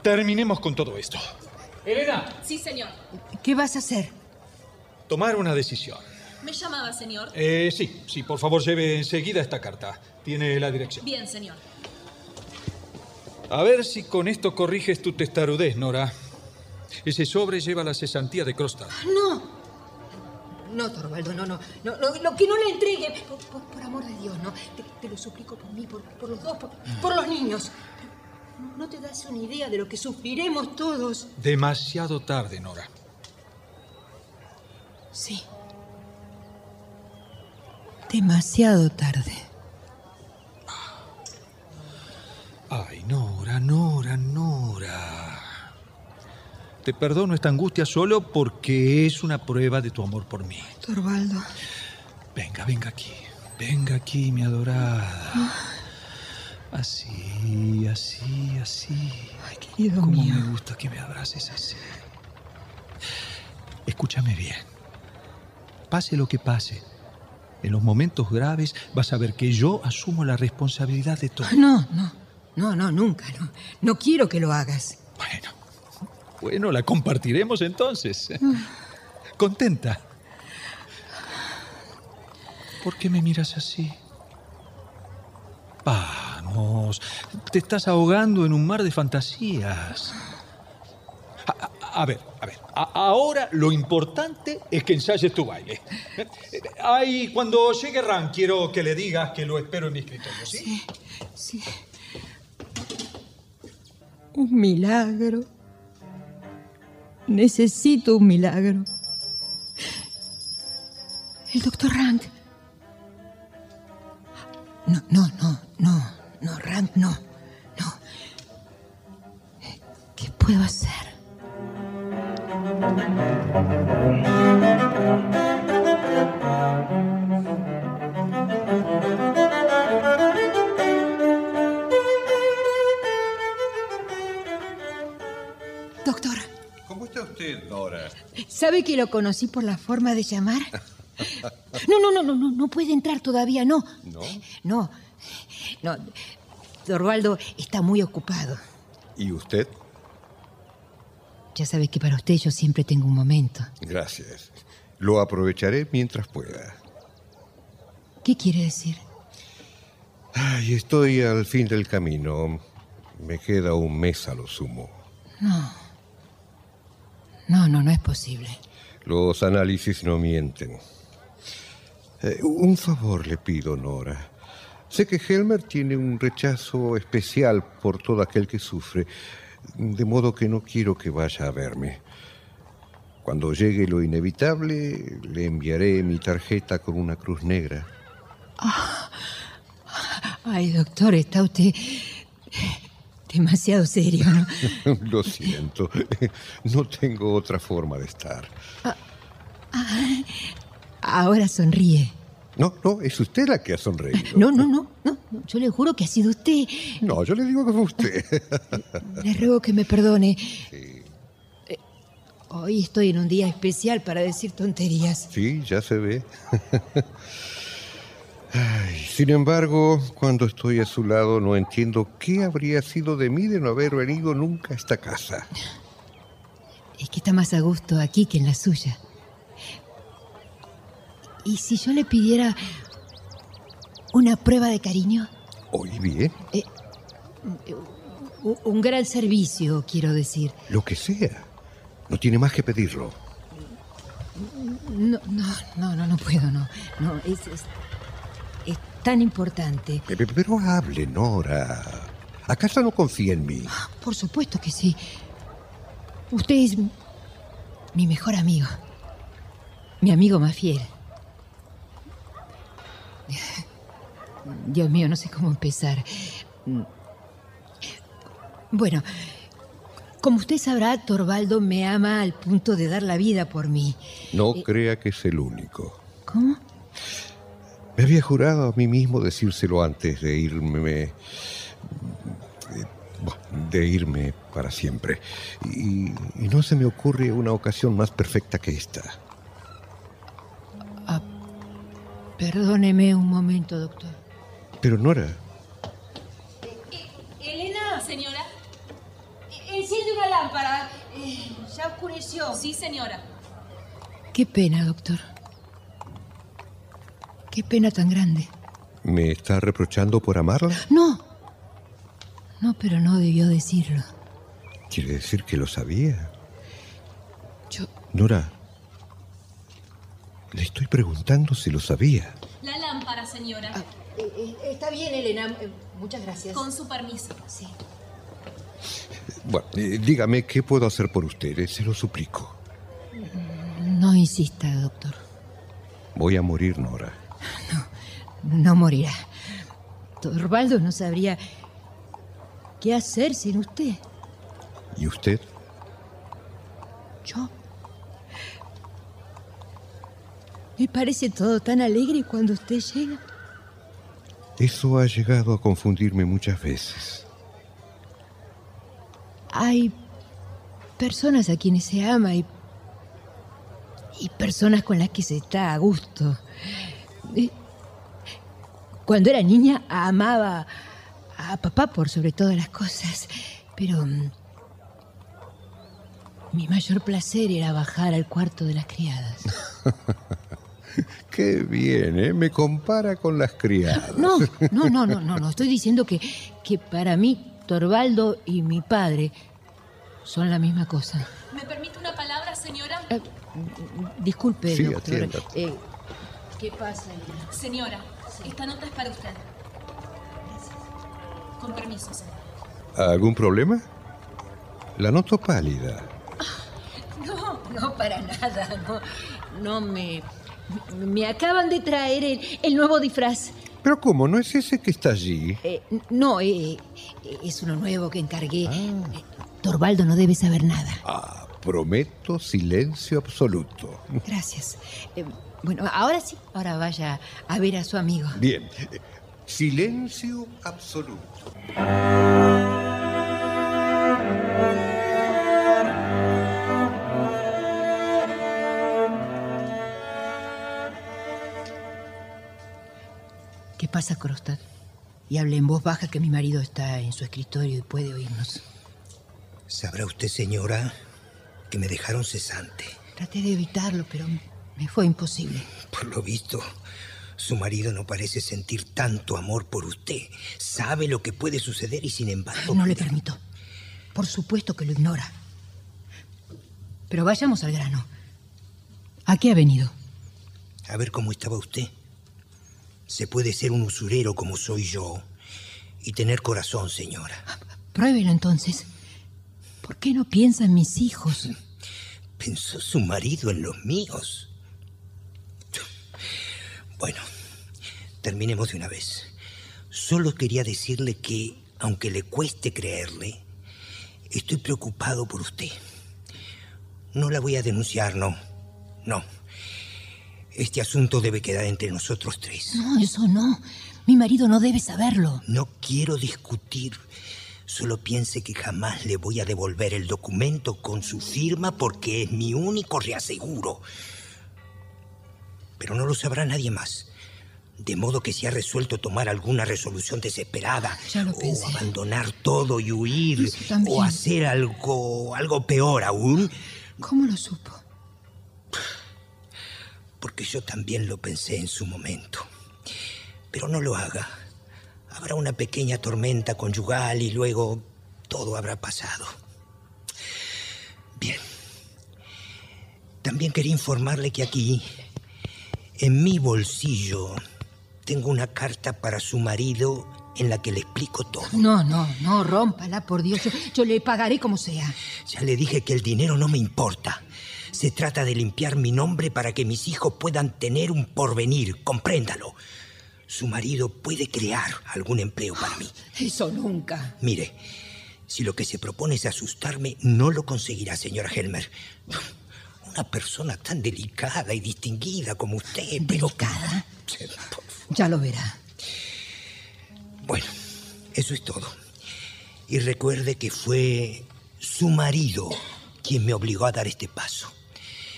Terminemos con todo esto. Elena, Sí, señor. ¿Qué vas a hacer? tomar una decisión. ¿Me llamaba, señor? Eh, sí, sí, por favor lleve enseguida esta carta. Tiene la dirección. Bien, señor. A ver si con esto corriges tu testarudez, Nora. Ese sobre lleva la cesantía de Crostad. No. No, Torvaldo, no, no. no, no, lo que no le entregue. Por, por- por amor de Dios, no. Te, te lo suplico por mí, por, por los dos, por, por los niños. No, te das una idea de lo que sufriremos todos. Demasiado tarde, Nora. Sí. Demasiado tarde. Ay, Nora, Nora, Nora. Te perdono esta angustia solo porque es una prueba de tu amor por mí. Torvaldo. Venga, venga aquí. Venga aquí, mi adorada. Así, así, así. Ay, querido Cómo mío. me gusta que me abraces así. Escúchame bien. Pase lo que pase, en los momentos graves vas a ver que yo asumo la responsabilidad de todo. No, no. No, no, nunca, no. No quiero que lo hagas. Bueno, bueno, la compartiremos entonces. ¿Contenta? ¿Por qué me miras así? Te estás ahogando en un mar de fantasías. A, ver, a ver. ahora lo importante es que ensayes tu baile. Ay, cuando llegue Ran, quiero que le digas que lo espero en mi escritorio, ¿sí? Sí. Un milagro. Necesito un milagro. El doctor Rank. No, no, no, no, no, Rank, no, no. ¿Qué puedo hacer? Doctor, ¿Cómo está usted, Nora? ¿sabe que lo conocí por la forma de llamar? [laughs] No, no, no, no, no, no puede entrar todavía, no. ¿No? No, no. Dorvaldo está muy ocupado. ¿Y usted? Ya sabe que para usted yo siempre tengo un momento. Gracias. Lo aprovecharé mientras pueda. ¿Qué quiere decir? Ay, estoy al fin del camino. Me queda un mes a lo sumo. No. No, no, no es posible. Los análisis no mienten. Eh, un favor le pido, Nora. Sé que Helmer tiene un rechazo especial por todo aquel que sufre, de modo que no quiero que vaya a verme. Cuando llegue lo inevitable, le enviaré mi tarjeta con una cruz negra. Ay, doctor, está usted demasiado serio, ¿no? [laughs] Lo siento, no tengo otra forma de estar. Ahora sonríe. No, no, es usted la que ha sonreído. No, no, no, no. no, Yo le juro que ha sido usted. No, yo le digo que fue usted. Le ruego que me perdone. Eh, Hoy estoy en un día especial para decir tonterías. Sí, ya se ve. Ay, sin embargo, cuando estoy a su lado no entiendo qué habría sido de mí de no haber venido nunca a esta casa. Es que está más a gusto aquí que en la suya. ¿Y si yo le pidiera una prueba de cariño? Bien, U- Un gran servicio, quiero decir. lo que sea. No tiene más que pedirlo. No, no, no, no, no puedo, no. No, es, es, es tan importante. Pe- pe- Pero hable, Nora. ¿Acaso no confía en mí? Por supuesto que sí. Usted es mi mejor amigo. Mi amigo más fiel. Dios mío, no sé cómo empezar. Bueno, como usted sabrá, Torvaldo me ama al punto de dar la vida por mí. No crea que es el único. ¿Cómo? Me había jurado a mí mismo decírselo antes de irme. eh, de irme para siempre. Y, y no se me ocurre una ocasión más perfecta que esta. Perdóneme un momento, doctor. Pero Nora, Elena, señora. Enciende una lámpara. Eh, ya oscureció. Sí, señora. Qué pena, doctor. Qué pena tan grande. ¿me está reprochando por amarla? No. No, pero no debió decirlo. Quiere decir que lo sabía. Yo- Nora, le estoy preguntando si lo sabía. La lámpara, señora. Eh, está bien, Elena. muchas gracias. Con su permiso. Sí. Bueno, eh, dígame qué puedo hacer por ustedes, se lo suplico. No insista, doctor. Voy a morir, Nora. No morirá. Torvaldo no sabría qué hacer sin usted. ¿Y usted? Yo. Me parece todo tan alegre cuando usted llega. Eso ha llegado a confundirme muchas veces. Hay personas a quienes se ama y, y personas con las que se está a gusto. Cuando era niña amaba a papá por sobre todas las cosas, pero mm, mi mayor placer era bajar al cuarto de las criadas. [laughs] [laughs] Qué bien, ¿eh? Me compara con las criadas. No, [laughs] no, no, no, no, no. Estoy diciendo que, que para mí Torvaldo y mi padre son la misma cosa. ¿Me permite una palabra, señora? Eh, Disculpe, Sí, doctor. Eh, ¿Qué pasa, Elena? Señora, esta nota es para usted. Con permiso, señora. ¿Algún problema? La noto pálida. No, no, para nada. No, no me. Me acaban de traer el, el nuevo disfraz. Pero ¿cómo? ¿No es ese que está allí? Eh, no, eh, eh, es uno nuevo que encargué. Eh, Torvaldo no debe saber nada. Ah, prometo silencio absoluto. Gracias. Eh, bueno, ahora sí, ahora vaya a ver a su amigo. Bien. Silencio absoluto. ¿Qué pasa, Krostad? Y hable en voz baja que mi marido está en su escritorio y puede oírnos. Sabrá usted, señora, que me dejaron cesante. Traté de evitarlo, pero me fue imposible. Por lo visto, su marido no parece sentir tanto amor por usted. Sabe lo que puede suceder y sin embargo... No le permito. Por supuesto que lo ignora. Pero vayamos al grano. ¿A qué ha venido? A ver cómo estaba usted. Se puede ser un usurero como soy yo y tener corazón, señora. Pruébelo entonces. ¿Por qué no piensa en mis hijos? ¿Pensó su marido en los míos? Bueno, terminemos de una vez. Solo quería decirle que, aunque le cueste creerle, estoy preocupado por usted. No la voy a denunciar, no. No. Este asunto debe quedar entre nosotros tres. No, eso no. Mi marido no debe saberlo. No quiero discutir. Solo piense que jamás le voy a devolver el documento con su firma porque es mi único reaseguro. Pero no lo sabrá nadie más. De modo que si ha resuelto tomar alguna resolución desesperada, Ya pensé. o abandonar todo y huir, o hacer algo, algo peor aún, ¿Cómo lo supo? Porque yo también lo pensé en su momento. Pero no lo haga. Habrá una pequeña tormenta conyugal y luego todo habrá pasado. Bien. También quería informarle que aquí, en mi bolsillo, tengo una carta para su marido en la que le explico todo. No, no, no, rómpala, por Dios. Yo, yo le pagaré como sea. Ya le dije que el dinero no me importa. Se trata de limpiar mi nombre para que mis hijos puedan tener un porvenir, compréndalo. Su marido puede crear algún empleo para mí. Eso nunca. Mire, Si lo que se propone es asustarme, no lo conseguirá, señora Helmer. Una persona tan delicada y distinguida como usted. pero- ¿Delicada? Ya lo verá. Bueno, eso es todo. Y recuerde que fue su marido quien me obligó a dar este paso.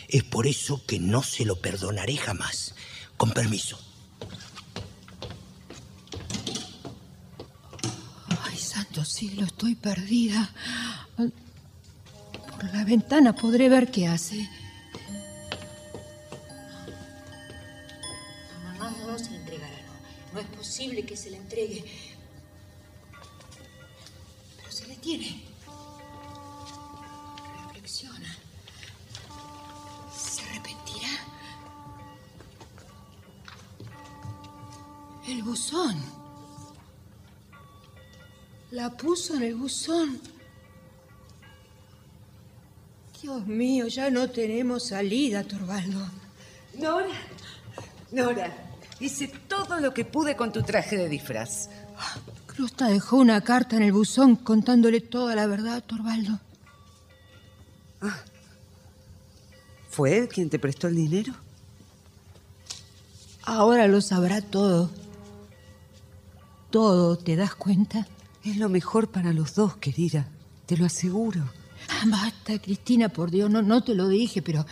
Es por eso que no se lo perdonaré jamás. Con permiso. Ay, santo cielo, estoy perdida. Por la ventana podré ver qué hace. No, no, no se le entregará, no. No es posible que se le entregue. Pero se le tiene. El buzón. La puso en el buzón. Dios mío, ya no tenemos salida, Torvaldo. Nora, Nora, hice todo lo que pude con tu traje de disfraz. Crusta dejó una carta en el buzón contándole toda la verdad, Torvaldo. ¿Fue él quien te prestó el dinero? Ahora lo sabrá todo. Todo, ¿te das cuenta? Es lo mejor para los dos, querida. Te lo aseguro. Ah, Basta, Cristina, por Dios, no, no te lo dije, pero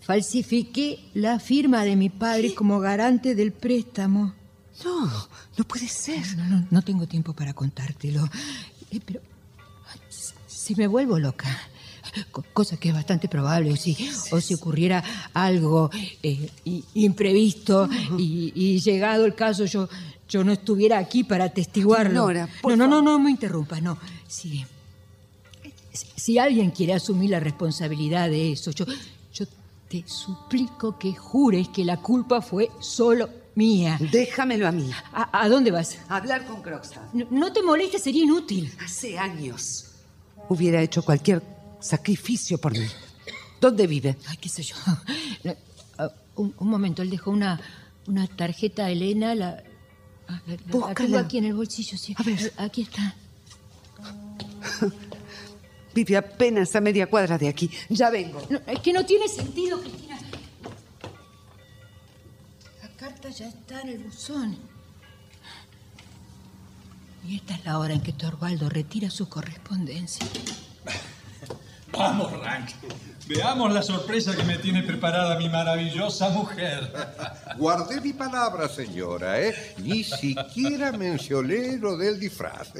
falsifiqué la firma de mi padre como garante del préstamo. No, no puede ser. No, no, no tengo tiempo para contártelo. Eh, pero si- me vuelvo loca, co- cosa que es bastante probable, o si, o si ocurriera algo eh, imprevisto y, y llegado el caso yo, yo no estuviera aquí para atestiguarlo. Nora, por no, no, no, no me interrumpas, no. Si, alguien quiere asumir la responsabilidad de eso, yo, yo te suplico que jures que la culpa fue solo mía. Déjamelo a mí. ¿A, a dónde vas? A hablar con Krogstad. No, no te molestes, sería inútil. Hace años hubiera hecho cualquier sacrificio por mí. ¿Dónde vive? Ay, qué sé yo. [laughs] Ah, un, un momento, él dejó una, una tarjeta a Elena, la, la- la- la Búscala. tengo aquí en el bolsillo, sí. A ver. Aquí está. [laughs] Vive apenas a media cuadra de aquí. Ya vengo. No, es que no tiene sentido, Cristina. La carta ya está en el buzón. Y esta es la hora en que Torvaldo retira su correspondencia. [laughs] Vamos, Rank. Veamos la sorpresa que me tiene preparada mi maravillosa mujer. Guardé mi palabra, señora, ¿eh? Ni siquiera mencioné lo del disfraz.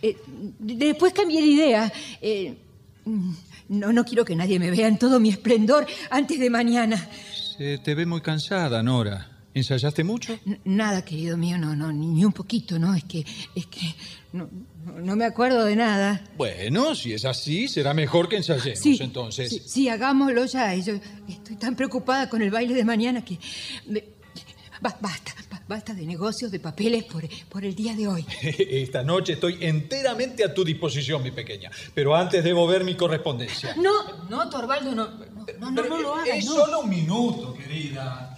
Eh, después cambié de idea. Eh, mm, no, no quiero que nadie me vea en todo mi esplendor antes de mañana. Se te ve muy cansada, Nora. ¿Ensayaste mucho? N- nada, querido mío, no, no, ni, ni un poquito, no. Es que, es que no, no- me acuerdo de nada. Bueno, si es así, será mejor que ensayemos Sí, entonces. Sí, sí, hagámoslo ya. Yo estoy tan preocupada con el baile de mañana que... me- ba- basta, ba- basta de negocios, de papeles por, por el día de hoy. [laughs] Esta noche estoy enteramente a tu disposición, mi pequeña. Pero antes debo ver mi correspondencia. No, no, Torvaldo, no, no, no, no, no lo hagas, es solo un minuto, querida.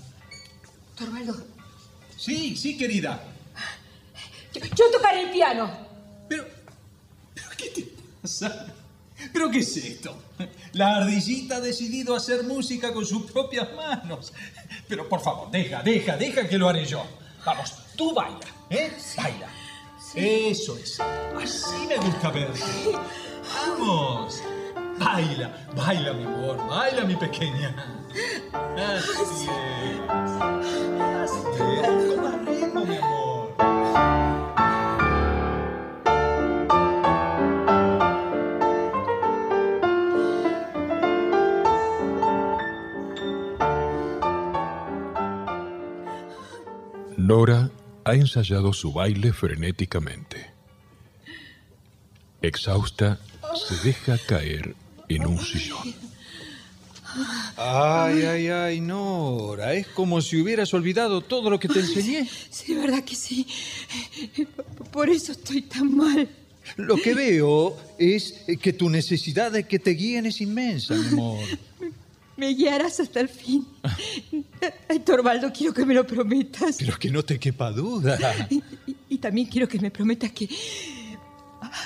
Torvaldo, Sí, sí, querida. yo, yo tocaré el piano. Pero, pero ¿qué te pasa? ¿Pero qué es esto? La ardillita ha decidido hacer música con sus propias manos. Pero por favor, deja, deja, deja que lo haré yo. Vamos, tú baila, ¿eh? Baila. Eso es. Así me gusta verte. Vamos. Baila, baila, mi amor, baila, mi pequeña. Así es. Así es. Más ritmo, mi amor. Nora ha ensayado su baile frenéticamente. Exhausta, se deja caer en un sillón. Ay, ay, ay, Nora, es como si hubieras olvidado todo lo que te enseñé. Sí, verdad que sí. Por eso estoy tan mal. Lo que veo es que tu necesidad de que te guíen es inmensa, mi amor. Me guiarás hasta el fin. Ay, Torvaldo, quiero que me lo prometas. Pero que no te quepa duda. Y, y- y también quiero que me prometas que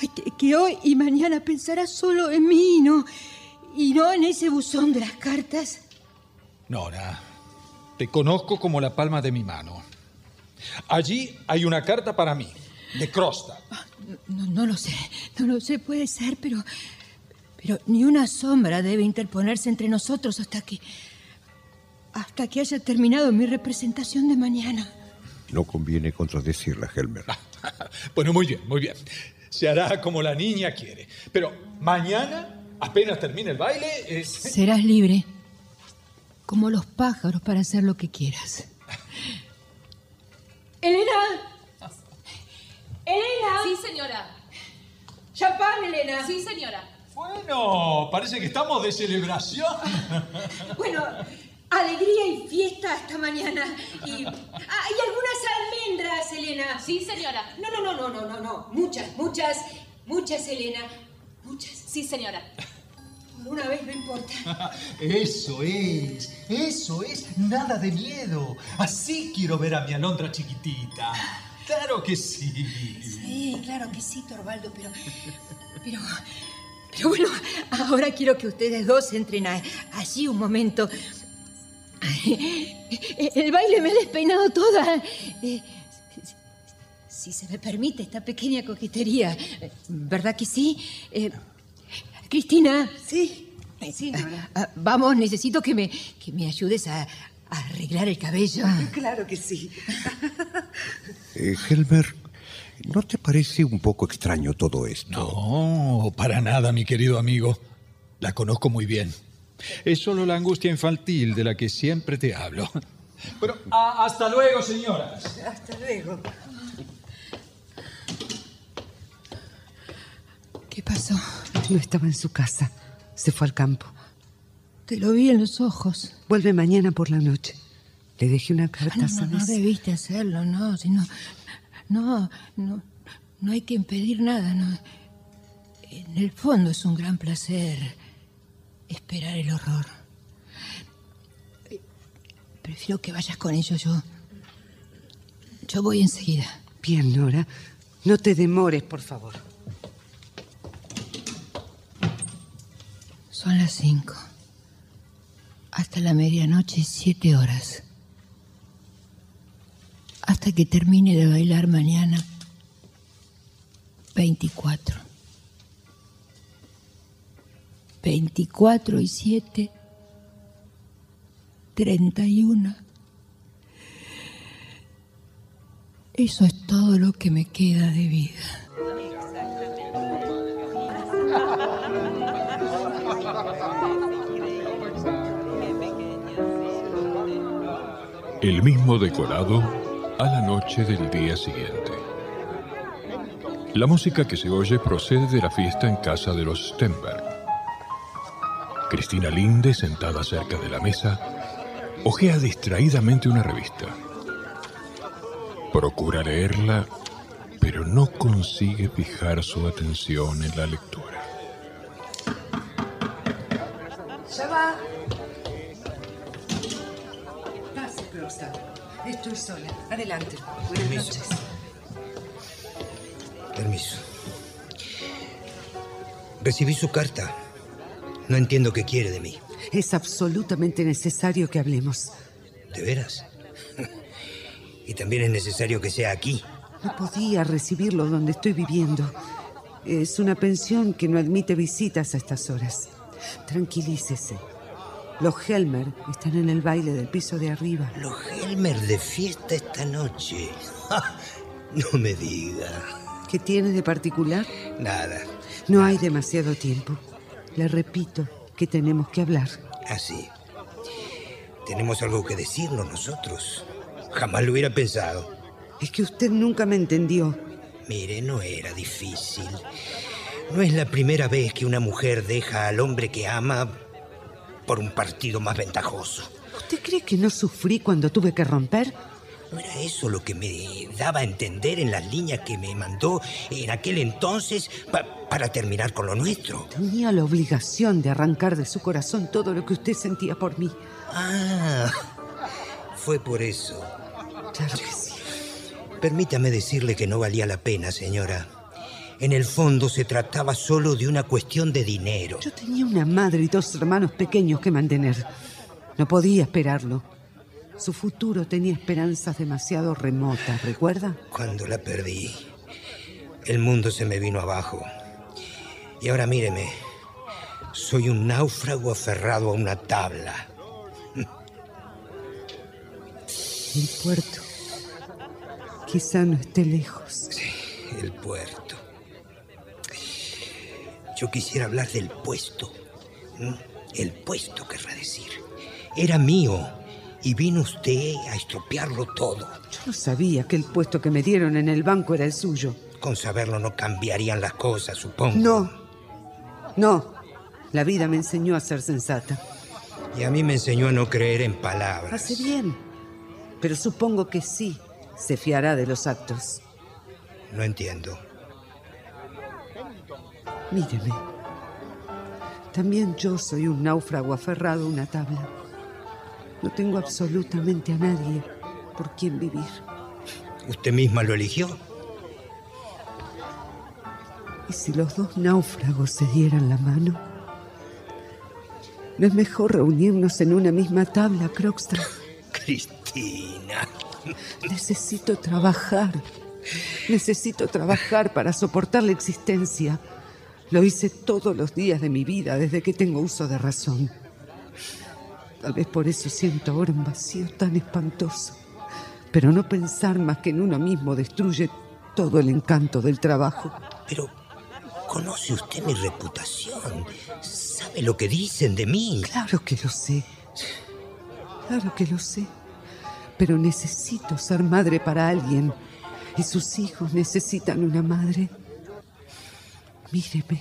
Ay, que, que hoy y mañana pensará solo en mí, ¿no? Y no en ese buzón de las cartas. Nora, te conozco como la palma de mi mano. Allí hay una carta para mí, de Crosta. No, no lo sé, no lo sé, puede ser, pero. Pero ni una sombra debe interponerse entre nosotros hasta que. hasta que haya terminado mi representación de mañana. No conviene contradecirla, Helmer. [laughs] Bueno, muy bien, muy bien. Se hará como la niña quiere. Pero mañana, apenas termine el baile, es... Serás libre. Como los pájaros para hacer lo que quieras. ¡Elena! ¡Elena! Sí, señora. ¡Champán, Elena! Sí, señora. Bueno, parece que estamos de celebración. Bueno, alegría y fiesta hasta mañana. Y, ah, y algunas almendras, Elena. Sí, señora. No, no, no, no, no, no, no. Muchas, muchas, muchas, Elena. Muchas. Sí, señora. Por una vez no importa. [laughs] Eso es, eso es, nada de miedo. Así quiero ver a mi alondra chiquitita. Claro que sí. Sí, claro que sí, Torvaldo, pero. Pero. Pero bueno, ahora quiero que ustedes dos entren a- allí un momento. [laughs] El baile me ha despeinado toda. Eh, Si se me permite esta pequeña coquetería, ¿verdad que sí? Eh, Cristina. Sí, sí, Ah, Vamos, necesito que me, que me ayudes a, a arreglar el cabello. Claro que sí. [laughs] Eh, Helmer, ¿no te parece un poco extraño todo esto? No, para nada, mi querido amigo. La conozco muy bien. Es solo la angustia infantil de la que siempre te hablo. [laughs] Bueno, a- hasta luego, señoras. Hasta luego. ¿Qué pasó? No estaba en su casa. Se fue al campo. Te lo vi en los ojos. Vuelve mañana por la noche. Le dejé una carta, Ah, no, no, no debiste hacerlo, no, si no, no, no, no hay que impedir nada, no. En el fondo es un gran placer esperar el horror. Prefiero que vayas con ellos, yo. Yo voy enseguida. Bien, Nora. No te demores, por favor. Son las cinco. Hasta la medianoche, siete horas. Hasta que termine de bailar mañana, veinticuatro. Veinticuatro y siete, treinta y una. Eso es todo lo que me queda de vida. El mismo decorado a la noche del día siguiente. La música que se oye procede de la fiesta en casa de los Stenberg. Cristina Linde, sentada cerca de la mesa, ojea distraídamente una revista. Procura leerla, pero no consigue fijar su atención en la lectura. Ya va. Pase, Crosta. Estoy sola. Adelante. Buenas Permiso. noches. Permiso. Recibí su carta. No entiendo qué quiere de mí. Es absolutamente necesario que hablemos. ¿De veras? [laughs] y también es necesario que sea aquí. No podía recibirlo donde estoy viviendo. Es una pensión que no admite visitas a estas horas. Tranquilícese. Los Helmer están en el baile del piso de arriba. Los Helmer de fiesta esta noche. [laughs] no me diga. ¿Qué tiene de particular? Nada. No hay demasiado tiempo. Le repito que tenemos que hablar. Así. Tenemos algo que decirnos nosotros. Jamás lo hubiera pensado. Es que usted nunca me entendió. Mire, no era difícil. No es la primera vez que una mujer deja al hombre que ama por un partido más ventajoso. ¿Usted cree que no sufrí cuando tuve que romper? ¿No era eso lo que me daba a entender en las líneas que me mandó en aquel entonces pa- para terminar con lo nuestro? Tenía la obligación de arrancar de su corazón todo lo que usted sentía por mí. Ah, fue por eso. Claro que sí. Permítame decirle que no valía la pena, señora. En el fondo se trataba solo de una cuestión de dinero. Yo tenía una madre y dos hermanos pequeños que mantener. No podía esperarlo. Su futuro tenía esperanzas demasiado remotas, ¿recuerda? Cuando la perdí, el mundo se me vino abajo. Y ahora míreme, soy un náufrago aferrado a una tabla. El puerto. Quizá no esté lejos. Sí, el puerto. Yo quisiera hablar del puesto. El puesto, querrá decir. Era mío y vino usted a estropearlo todo. Yo no sabía que el puesto que me dieron en el banco era el suyo. Con saberlo no cambiarían las cosas, supongo. No. No. La vida me enseñó a ser sensata. Y a mí me enseñó a no creer en palabras. Hace bien. Pero supongo que sí se fiará de los actos. No entiendo. Míreme. También yo soy un náufrago aferrado a una tabla. No tengo absolutamente a nadie por quien vivir. ¿Usted misma lo eligió? ¿Y si los dos náufragos se dieran la mano? ¿No es mejor reunirnos en una misma tabla, Crockstar? [laughs] Cristina. Necesito trabajar. Necesito trabajar para soportar la existencia. Lo hice todos los días de mi vida desde que tengo uso de razón. Tal vez por eso siento ahora un vacío tan espantoso. Pero no pensar más que en uno mismo destruye todo el encanto del trabajo. Pero conoce usted mi reputación. ¿Sabe lo que dicen de mí? Claro que lo sé. Claro que lo sé. Pero necesito ser madre para alguien. Y sus hijos necesitan una madre. Míreme.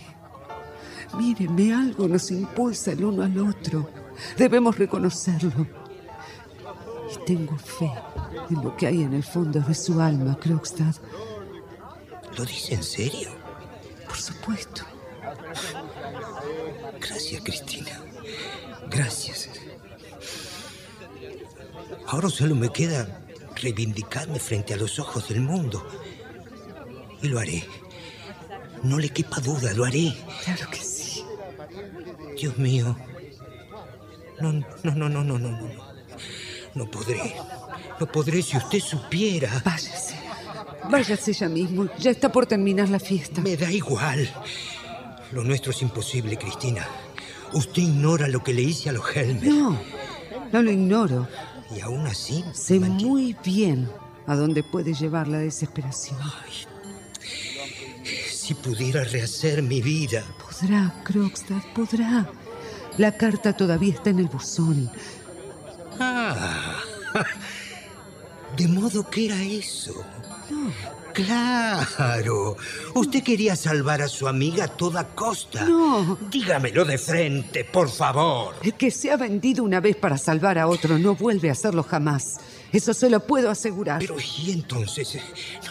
Míreme, algo nos impulsa el uno al otro. Debemos reconocerlo. Y tengo fe en lo que hay en el fondo de su alma, Krogstad. ¿Lo dice en serio? Por supuesto. Gracias, Cristina. Gracias. Ahora solo me queda reivindicarme frente a los ojos del mundo. Y lo haré. No le quepa duda, lo haré. Claro que sí. Dios mío. No, no, no, no, no, no, no. No podré. No podré si usted supiera. Váyase. Váyase ya mismo. Ya está por terminar la fiesta. Me da igual. Lo nuestro es imposible, Cristina. Usted ignora lo que le hice a los Helmer. No, no lo ignoro. Y aún así. Sé muy bien a dónde puede llevar la desesperación. Ay, si pudiera rehacer mi vida. Podrá, Krogstad, podrá. La carta todavía está en el buzón. Ah, [laughs] de modo que era eso. No. Claro. Usted quería salvar a su amiga a toda costa. No. Dígamelo de frente, por favor. El que se ha vendido una vez para salvar a otro no vuelve a hacerlo jamás. Eso se lo puedo asegurar. Pero y entonces,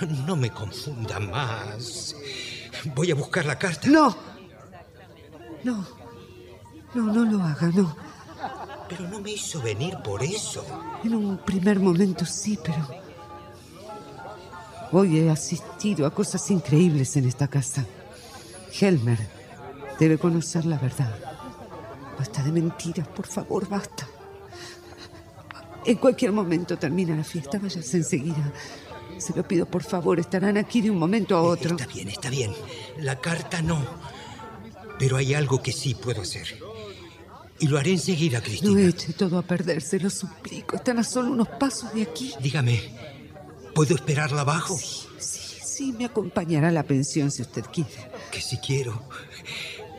no, no me confunda más. Voy a buscar la carta. No. No. No, no lo haga, no. Pero no me hizo venir por eso. En un primer momento sí, pero... Hoy he asistido a cosas increíbles en esta casa. Helmer debe conocer la verdad. Basta de mentiras, por favor, basta. En cualquier momento termina la fiesta, váyase enseguida. Se lo pido, por favor, estarán aquí de un momento a otro. Está bien, está bien. La carta no. Pero hay algo que sí puedo hacer. Y lo haré enseguida, Cristina. No eche todo a perder, se lo suplico. Están a solo unos pasos de aquí. Dígame, ¿puedo esperarla abajo? Sí, sí, sí, me acompañará a la pensión si usted quiere. Que si quiero.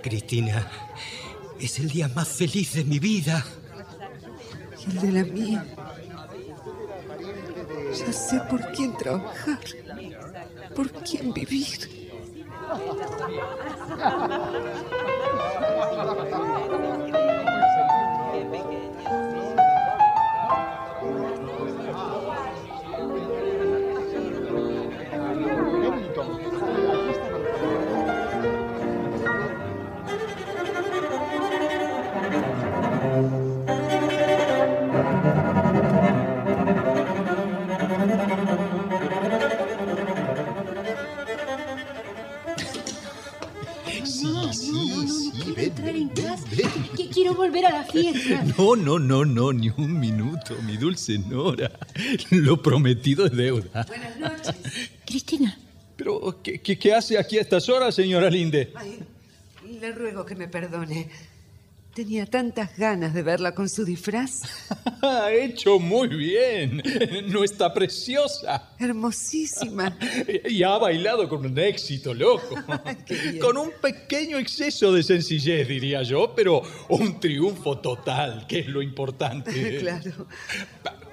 Cristina, es el día más feliz de mi vida. Y el de la mía. Ya sé por quién trabajar, por quién vivir. Quiero volver a la fiesta. [laughs] No, no, no, no, ni un minuto, mi dulce Nora. Lo prometido es deuda. Buenas noches. Cristina. Pero, ¿qué, qué, qué hace aquí a estas horas, señora Linde? Ay, le ruego que me perdone. Tenía tantas ganas de verla con su disfraz. [laughs] Ha hecho muy bien. [laughs] No está preciosa. Hermosísima. [laughs] Y ha bailado con un éxito loco. Con un pequeño exceso de sencillez, diría yo, pero un triunfo total, que es lo importante. claro.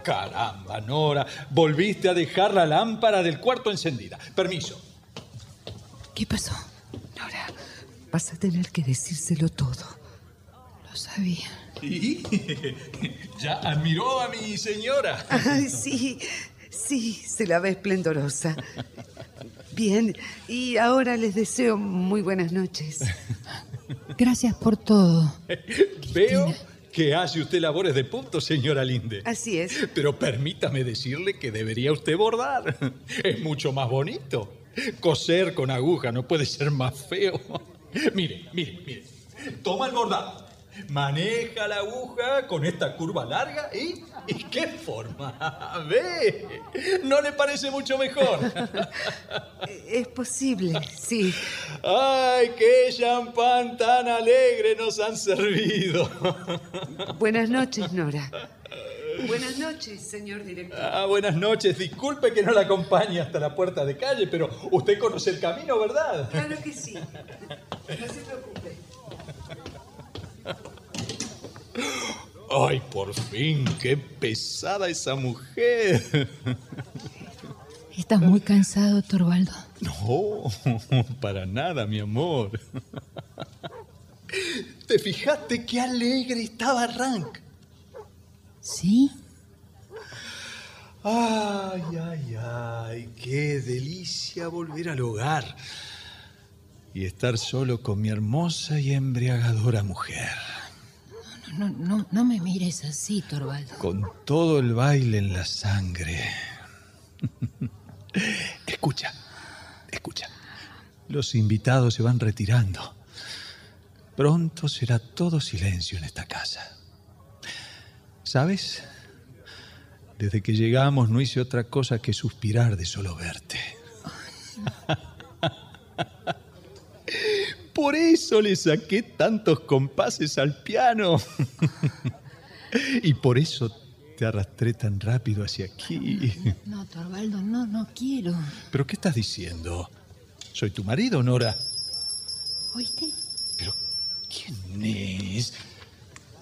Caramba, Nora, volviste a dejar la lámpara del cuarto encendida. Permiso. ¿Qué pasó? Nora, vas a tener que decírselo todo. Lo sabía. ¿Y? [laughs] Ya admiró a mi señora. Ay, sí, sí, se la ve esplendorosa. Bien, y ahora les deseo muy buenas noches. Gracias por todo. [laughs] Veo que hace usted labores de punto, señora Linde. Así es. Pero permítame decirle que debería usted bordar. Es mucho más bonito. Coser con aguja no puede ser más feo. [laughs] Mire, mire, mire. Toma el bordado. Maneja la aguja con esta curva larga y... ¿Y qué forma? [laughs] ¿Ve? ¿No le parece mucho mejor? [laughs] Es posible, sí. ¡Ay, qué champán tan alegre nos han servido! [laughs] Buenas noches, Nora. Buenas noches, señor director. Ah, buenas noches. Disculpe que no la acompañe hasta la puerta de calle, pero usted conoce el camino, ¿verdad? Claro que sí. No se preocupe. Ay, por fin, qué pesada esa mujer. ¿Estás muy cansado, Torvaldo? No, [laughs] para nada, mi amor. ¿Te fijaste qué alegre estaba Rank? ¿Sí? Ay, ay, ay, qué delicia volver al hogar y estar solo con mi hermosa y embriagadora mujer, No, no, no, me mires así, Torvaldo. con todo el baile en la sangre. [laughs] Escucha, escucha. Los invitados se van retirando. Pronto será todo silencio en esta casa. ¿Sabes? Desde que llegamos no hice otra cosa que suspirar de solo verte. [laughs] Por eso le saqué tantos compases al piano. [laughs] Y por eso te arrastré tan rápido hacia aquí. No, Torvaldo, no, no quiero. ¿Pero qué estás diciendo? Soy tu marido, Nora. ¿Oíste? ¿Quién es?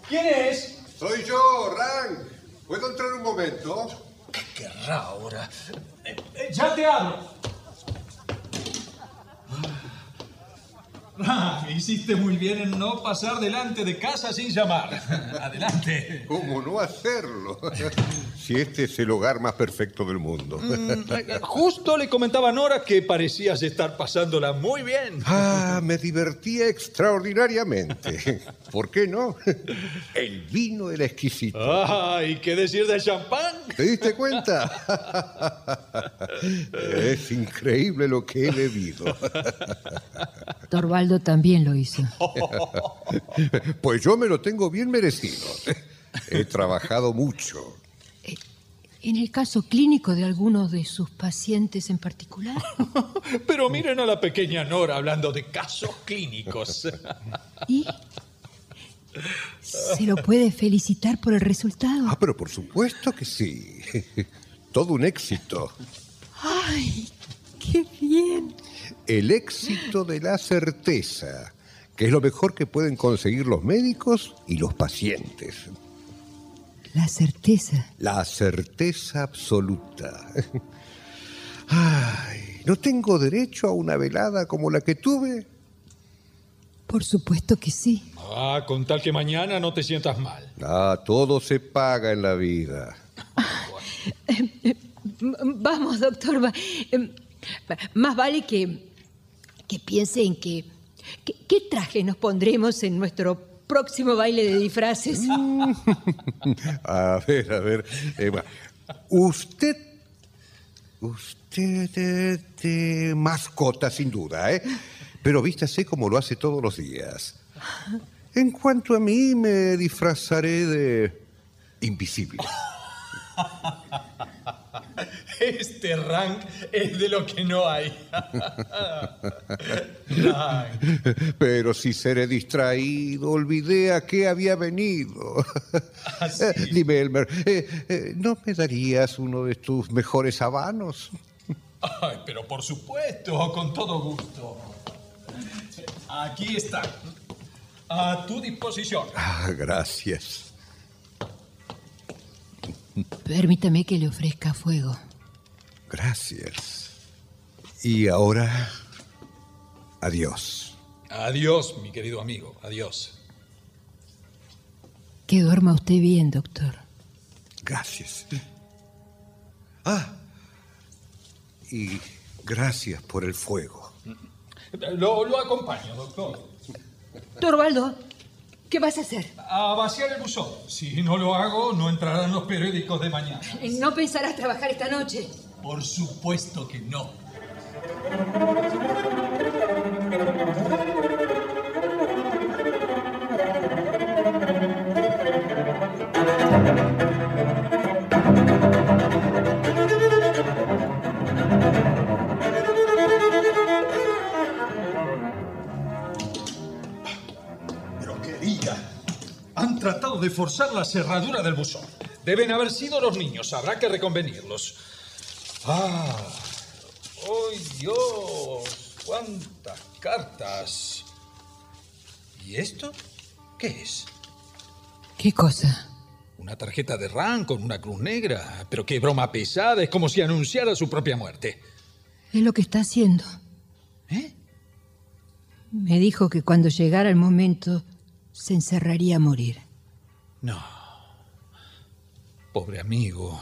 ¿Quién es? Soy yo, Rank. ¿Puedo entrar un momento? ¿Qué querrá ahora? ya te abro. Ah, hiciste muy bien en no pasar delante de casa sin llamar. [laughs] Adelante. ¿Cómo no hacerlo? [laughs] si este es el hogar más perfecto del mundo. Mm, [laughs] Justo le comentaba a Nora que parecías estar pasándola muy bien. Ah, me divertía extraordinariamente. ¿Por qué no? El vino era exquisito. Ah, ¿y qué decir del champán? ¿Te diste cuenta? Es increíble lo que he bebido. También lo hizo. [laughs] Pues yo me lo tengo bien merecido. He trabajado mucho. ¿En el caso clínico de alguno de sus pacientes en particular? [laughs] Pero miren a la pequeña Nora hablando de casos clínicos. ¿Y? ¿Se lo puede felicitar por el resultado? Ah, pero por supuesto que sí. [laughs] Todo un éxito. ¡Ay, qué bien! El éxito de la certeza, que es lo mejor que pueden conseguir los médicos y los pacientes. La certeza. La certeza absoluta. Ay, ¿no tengo derecho a una velada como la que tuve? Por supuesto que sí. Ah, con tal que mañana no te sientas mal. Ah, todo se paga en la vida. [laughs] M- Vamos, doctor. em, Más vale que, que piense en que, que- ¿Qué traje nos pondremos en nuestro próximo baile de disfraces? [laughs] A ver, a ver. eh, va. usted. Usted mascota, sin duda, ¿eh? Pero vístase como lo hace todos los días. En cuanto a mí, me disfrazaré de invisible. [laughs] Este rank es de lo que no hay. [laughs] Pero si seré distraído, olvidé a qué había venido. [laughs] Dime, Elmer, eh, eh, ¿no me darías uno de tus mejores habanos? Ay, pero por supuesto, con todo gusto. Aquí está. A tu disposición. Ah, gracias. Permítame que le ofrezca fuego. Gracias. Y ahora, adiós. Adiós, mi querido amigo. Adiós. Que duerma usted bien, doctor. Gracias. Ah, y gracias por el fuego. Lo, lo acompaño, doctor. Torvaldo, ¿qué vas a hacer? A vaciar el buzón. Si no lo hago, no entrarán los periódicos de mañana. ¿No pensarás trabajar esta noche? Por supuesto que no. Han tratado de forzar la cerradura del buzón. Deben haber sido los niños, habrá que reconvenirlos. ¡Ah! ¡Ay, Dios! ¡Cuántas cartas! ¿Y esto? ¿Qué es? ¿Qué cosa? Una tarjeta de RAN con una cruz negra. Pero qué broma pesada, es como si anunciara su propia muerte. Es lo que está haciendo. ¿Eh? Me dijo que cuando llegara el momento se encerraría a morir. No. Pobre amigo.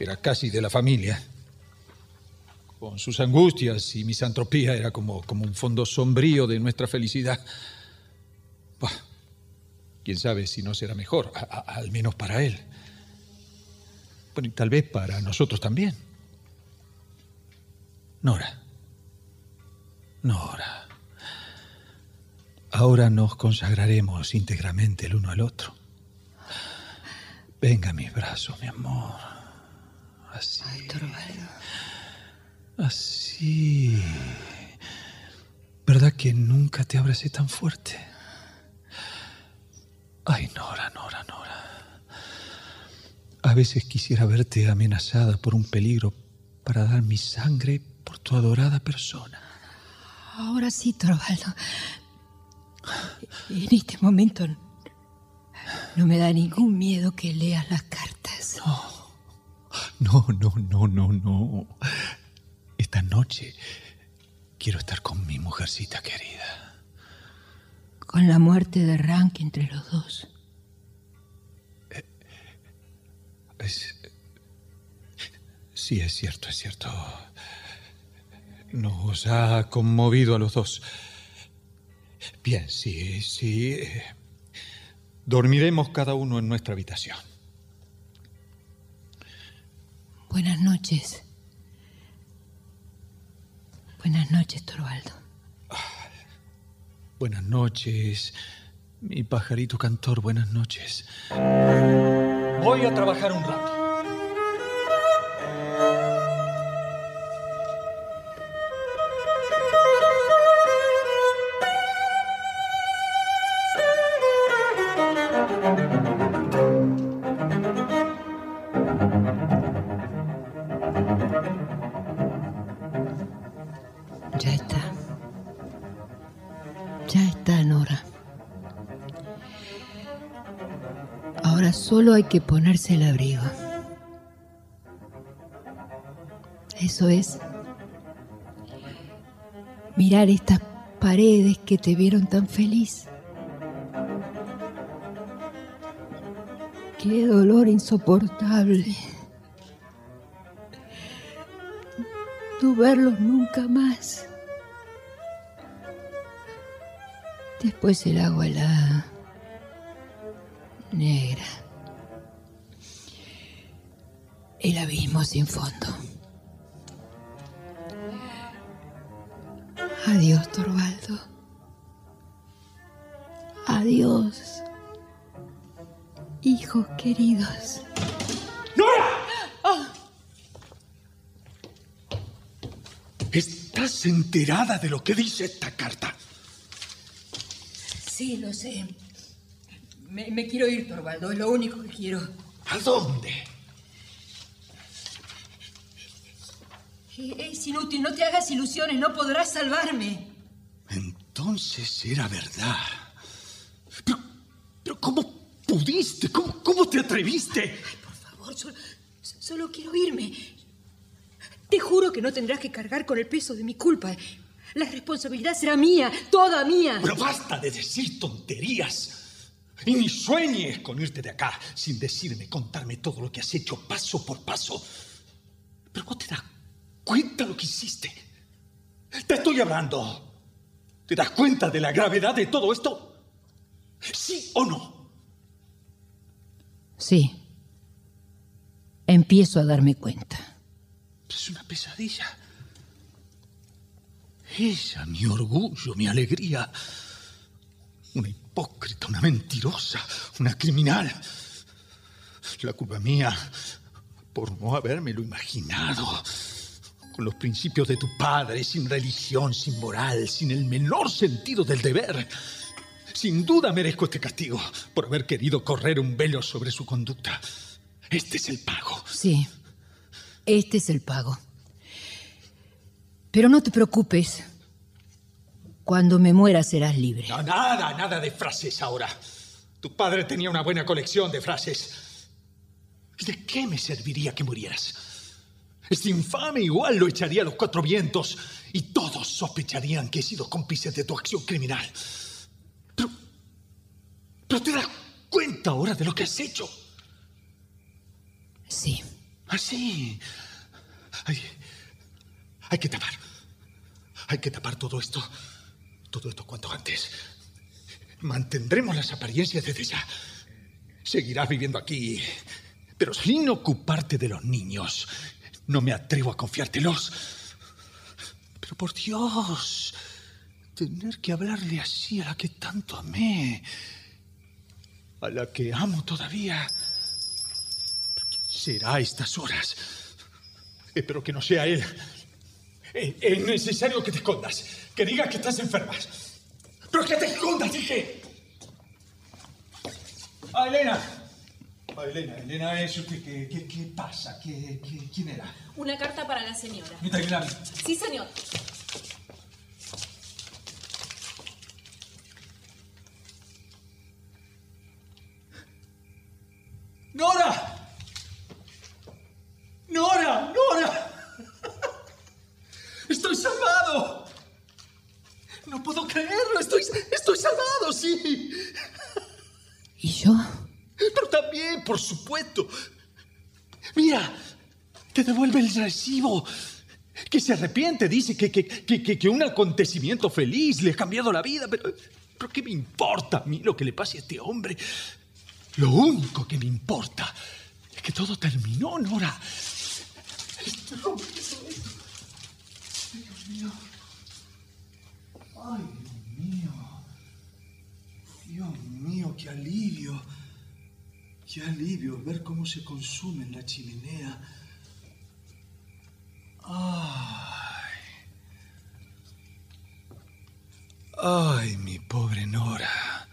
Era casi de la familia. Con sus angustias y misantropía era como, como un fondo sombrío de nuestra felicidad. Bah, quién sabe si no será mejor, al menos para él. Bueno, y tal vez para nosotros también. Nora. Nora. Ahora nos consagraremos íntegramente el uno al otro. Venga a mis brazos, mi amor. Así. Así. ¿Verdad que nunca te abracé tan fuerte? Ay, Nora, Nora, Nora. A veces quisiera verte amenazada por un peligro para dar mi sangre por tu adorada persona. Ahora sí, Torvaldo. En este momento no me da ningún miedo que leas las cartas. No, no, no, no, no. Esta noche quiero estar con mi mujercita querida. Con la muerte de Rank entre los dos. Es- Sí, es cierto, es cierto. Nos ha conmovido a los dos. Bien, sí, sí. Dormiremos cada uno en nuestra habitación. Buenas noches. Buenas noches, Torvaldo. Buenas noches, mi pajarito cantor, buenas noches. Voy a trabajar un rato. Hay que ponerse el abrigo. Eso es. Mirar estas paredes que te vieron tan feliz. Qué dolor insoportable. No verlos nunca más. Después el agua helada, negra. El abismo sin fondo. Adiós, Torvaldo. Adiós, hijos queridos. ¡Nora! ¿Estás enterada de lo que dice esta carta? Sí, lo sé. Me, me quiero ir, Torvaldo, es lo único que quiero. ¿A dónde? Eh, Es inútil, no te hagas ilusiones, no podrás salvarme. Entonces era verdad. Pero, pero ¿cómo pudiste? ¿Cómo, cómo te atreviste? Por favor, solo, solo quiero irme. Te juro que no tendrás que cargar con el peso de mi culpa. La responsabilidad será mía, toda mía. Pero basta de decir tonterías. Y ni sueñes con irte de acá sin decirme, contarme todo lo que has hecho paso por paso. Pero vos te das cuenta lo que hiciste. Te estoy hablando. ¿Te das cuenta de la gravedad de todo esto? ¿Sí o no? Sí. Empiezo a darme cuenta. Es una pesadilla. Ella, mi orgullo, mi alegría. Una hipócrita, una mentirosa, una criminal. La culpa mía por no habérmelo imaginado. Con los principios de tu padre, sin religión, sin moral, sin el menor sentido del deber. Sin duda merezco este castigo por haber querido correr un velo sobre su conducta. Este es el pago. Sí. Este es el pago. Pero no te preocupes. Cuando me muera serás libre. No, nada, nada de frases ahora. Tu padre tenía una buena colección de frases. ¿Y de qué me serviría que murieras? Este infame igual lo echaría a los cuatro vientos y todos sospecharían que he sido cómplice de tu acción criminal. Pero, pero te das cuenta ahora de lo que has hecho. Sí. Así. Hay, hay que tapar. Hay que tapar todo esto. Todo esto cuanto antes. Mantendremos las apariencias desde ya. Seguirás viviendo aquí, pero sin ocuparte de los niños. No me atrevo a confiártelos. Pero por Dios, tener que hablarle así a la que tanto amé, a la que amo todavía, será a estas horas. Espero que no sea él. Eh, Es necesario que te escondas, que digas que estás enferma. Pero que te escondas, dije. Ah, Elena. Ah, Elena, Elena, ¿es usted qué, qué, qué pasa? ¿Qué, qué- quién era? Una carta para la señora. Aguilar. Sí, señor. ¡Nora! ¡Nora! ¡Nora! ¡Estoy salvado! No puedo creerlo, estoy, estoy salvado, sí. ¿Y yo? Pero también, por supuesto. Mira, te devuelve el recibo. Que se arrepiente, dice que, que, que, que- un acontecimiento feliz le ha cambiado la vida, pero, pero ¿qué me importa a mí lo que le pase a este hombre? Lo único que me importa es que todo terminó, Nora. Dios mío. Ay, Dios mío. Dios mío, qué alivio. Qué alivio ver cómo se consume en la chimenea. Ay. Ay, mi pobre Nora.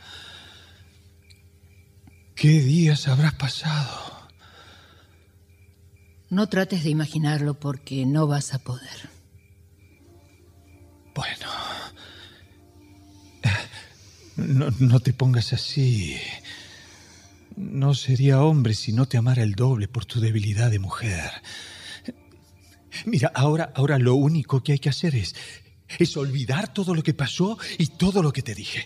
¿Qué días habrás pasado? No trates de imaginarlo porque no vas a poder. Bueno. No, no te pongas así. No sería hombre si no te amara el doble por tu debilidad de mujer. Mira, ahora, ahora lo único que hay que hacer es, es olvidar todo lo que pasó y todo lo que te dije.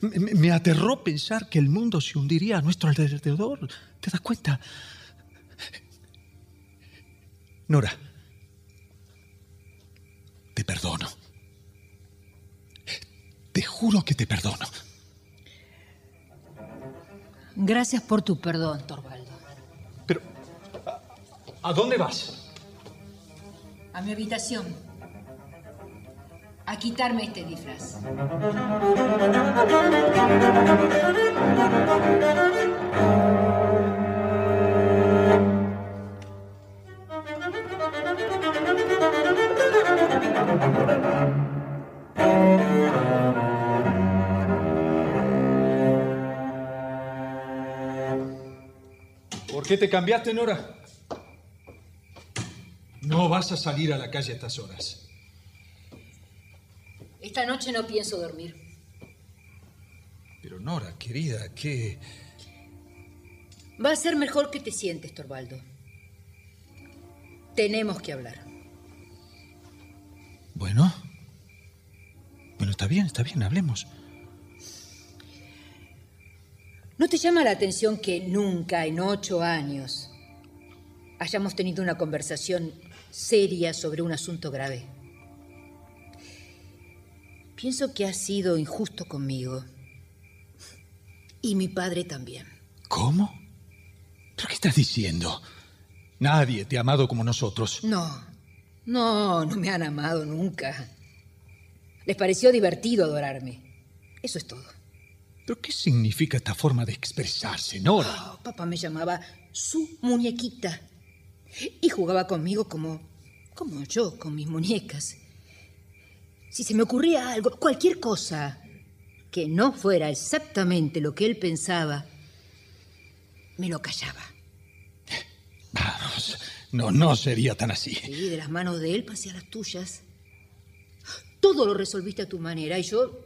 Me, me- aterró pensar que el mundo se hundiría a nuestro alrededor. ¿Te das cuenta? Nora, te perdono. Te juro que te perdono. Gracias por tu perdón, Torvaldo. ¿A dónde vas? A mi habitación. A quitarme este disfraz. Qué te cambiaste, Nora? No vas a salir a la calle a estas horas. Esta noche no pienso dormir. Pero Nora, querida, ¿qué...? Va a ser mejor que te sientes, Torvaldo. Tenemos que hablar. Bueno. Bueno, está bien, está bien, hablemos. ¿No te llama la atención que nunca en ocho años hayamos tenido una conversación seria sobre un asunto grave? Pienso que has sido injusto conmigo. Y mi padre también. ¿Cómo? ¿Pero qué estás diciendo? Nadie te ha amado como nosotros. No, no, no me han amado nunca. Les pareció divertido adorarme. Eso es todo. ¿Pero qué significa esta forma de expresarse, Nora? Oh, papá me llamaba su muñequita. Y jugaba conmigo como, como yo con mis muñecas. Si se me ocurría algo, cualquier cosa, que no fuera exactamente lo que él pensaba, me lo callaba. Vamos, no, no sería tan así. Sí, de las manos de él pasé a las tuyas. Todo lo resolviste a tu manera y yo.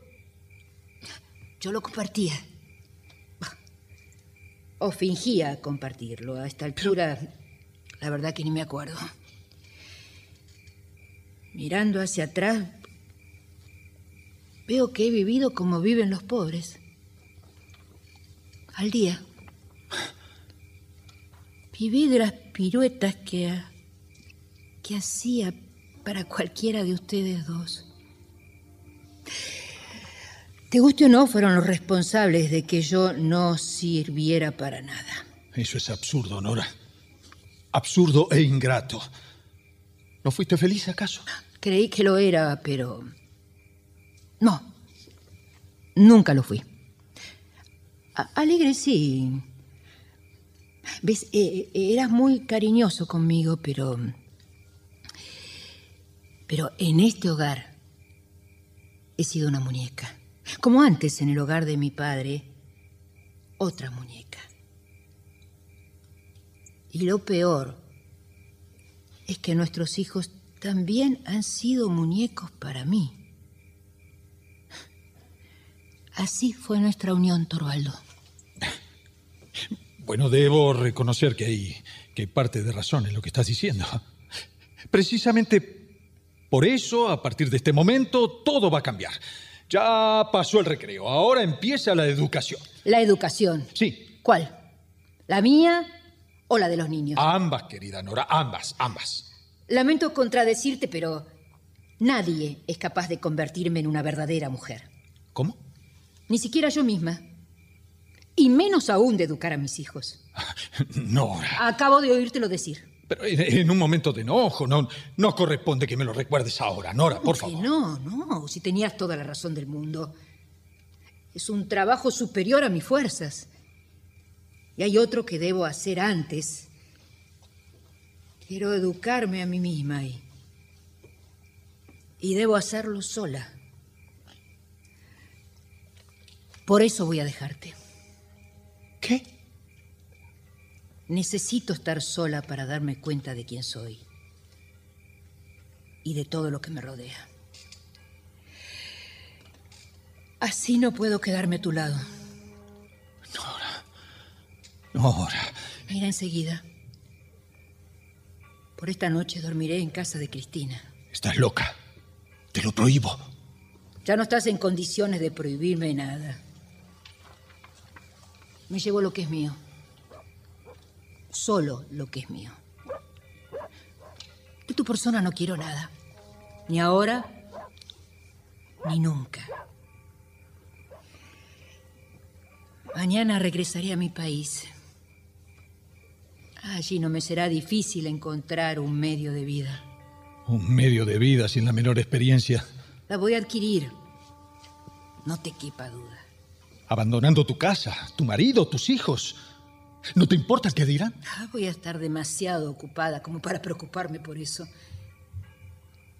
Yo lo compartía. O fingía compartirlo. A esta altura, la verdad que ni me acuerdo. Mirando hacia atrás, veo que he vivido como viven los pobres. Al día. Viví de las piruetas que, que hacía para cualquiera de ustedes dos. Te guste o no, fueron los responsables de que yo no sirviera para nada. Eso es absurdo, Nora. Absurdo e ingrato. ¿No fuiste feliz acaso? Creí que lo era, pero... No. Nunca lo fui. A- alegre sí. Ves, Eh, eh, eras muy cariñoso conmigo, pero... Pero en este hogar he sido una muñeca. Como antes en el hogar de mi padre, otra muñeca. Y lo peor es que nuestros hijos también han sido muñecos para mí. Así fue nuestra unión, Torvaldo. Bueno, debo reconocer que hay, que parte de razón en lo que estás diciendo. Precisamente por eso, a partir de este momento, todo va a cambiar. Ya pasó el recreo, ahora empieza la educación. La educación. Sí. ¿Cuál? ¿La mía o la de los niños? Ambas, querida Nora, ambas, ambas. Lamento contradecirte, pero nadie es capaz de convertirme en una verdadera mujer. ¿Cómo? Ni siquiera yo misma. Y menos aún de educar a mis hijos. [laughs] Nora, Acabo de oírtelo decir. Pero en, en un momento de enojo, no, no corresponde que me lo recuerdes ahora, Nora, por favor. No, no, si tenías toda la razón del mundo. Es un trabajo superior a mis fuerzas. Y hay otro que debo hacer antes. Quiero educarme a mí misma y. Y debo hacerlo sola. Por eso voy a dejarte. ¿Qué? Necesito estar sola para darme cuenta de quién soy. Y de todo lo que me rodea. Así no puedo quedarme a tu lado. Nora, Mira enseguida. Por esta noche dormiré en casa de Cristina. estás loca. Te lo prohíbo. Ya no estás en condiciones de prohibirme nada. Me llevo lo que es mío. Solo lo que es mío. De tu persona no quiero nada. Ni ahora, ni nunca. Mañana regresaré a mi país. Allí no me será difícil encontrar un medio de vida. Un medio de vida sin la menor experiencia. La voy a adquirir. No te quepa duda. abandonando tu casa, tu marido, tus hijos. ¿No te importa qué dirán? Ah, voy a estar demasiado ocupada como para preocuparme por eso.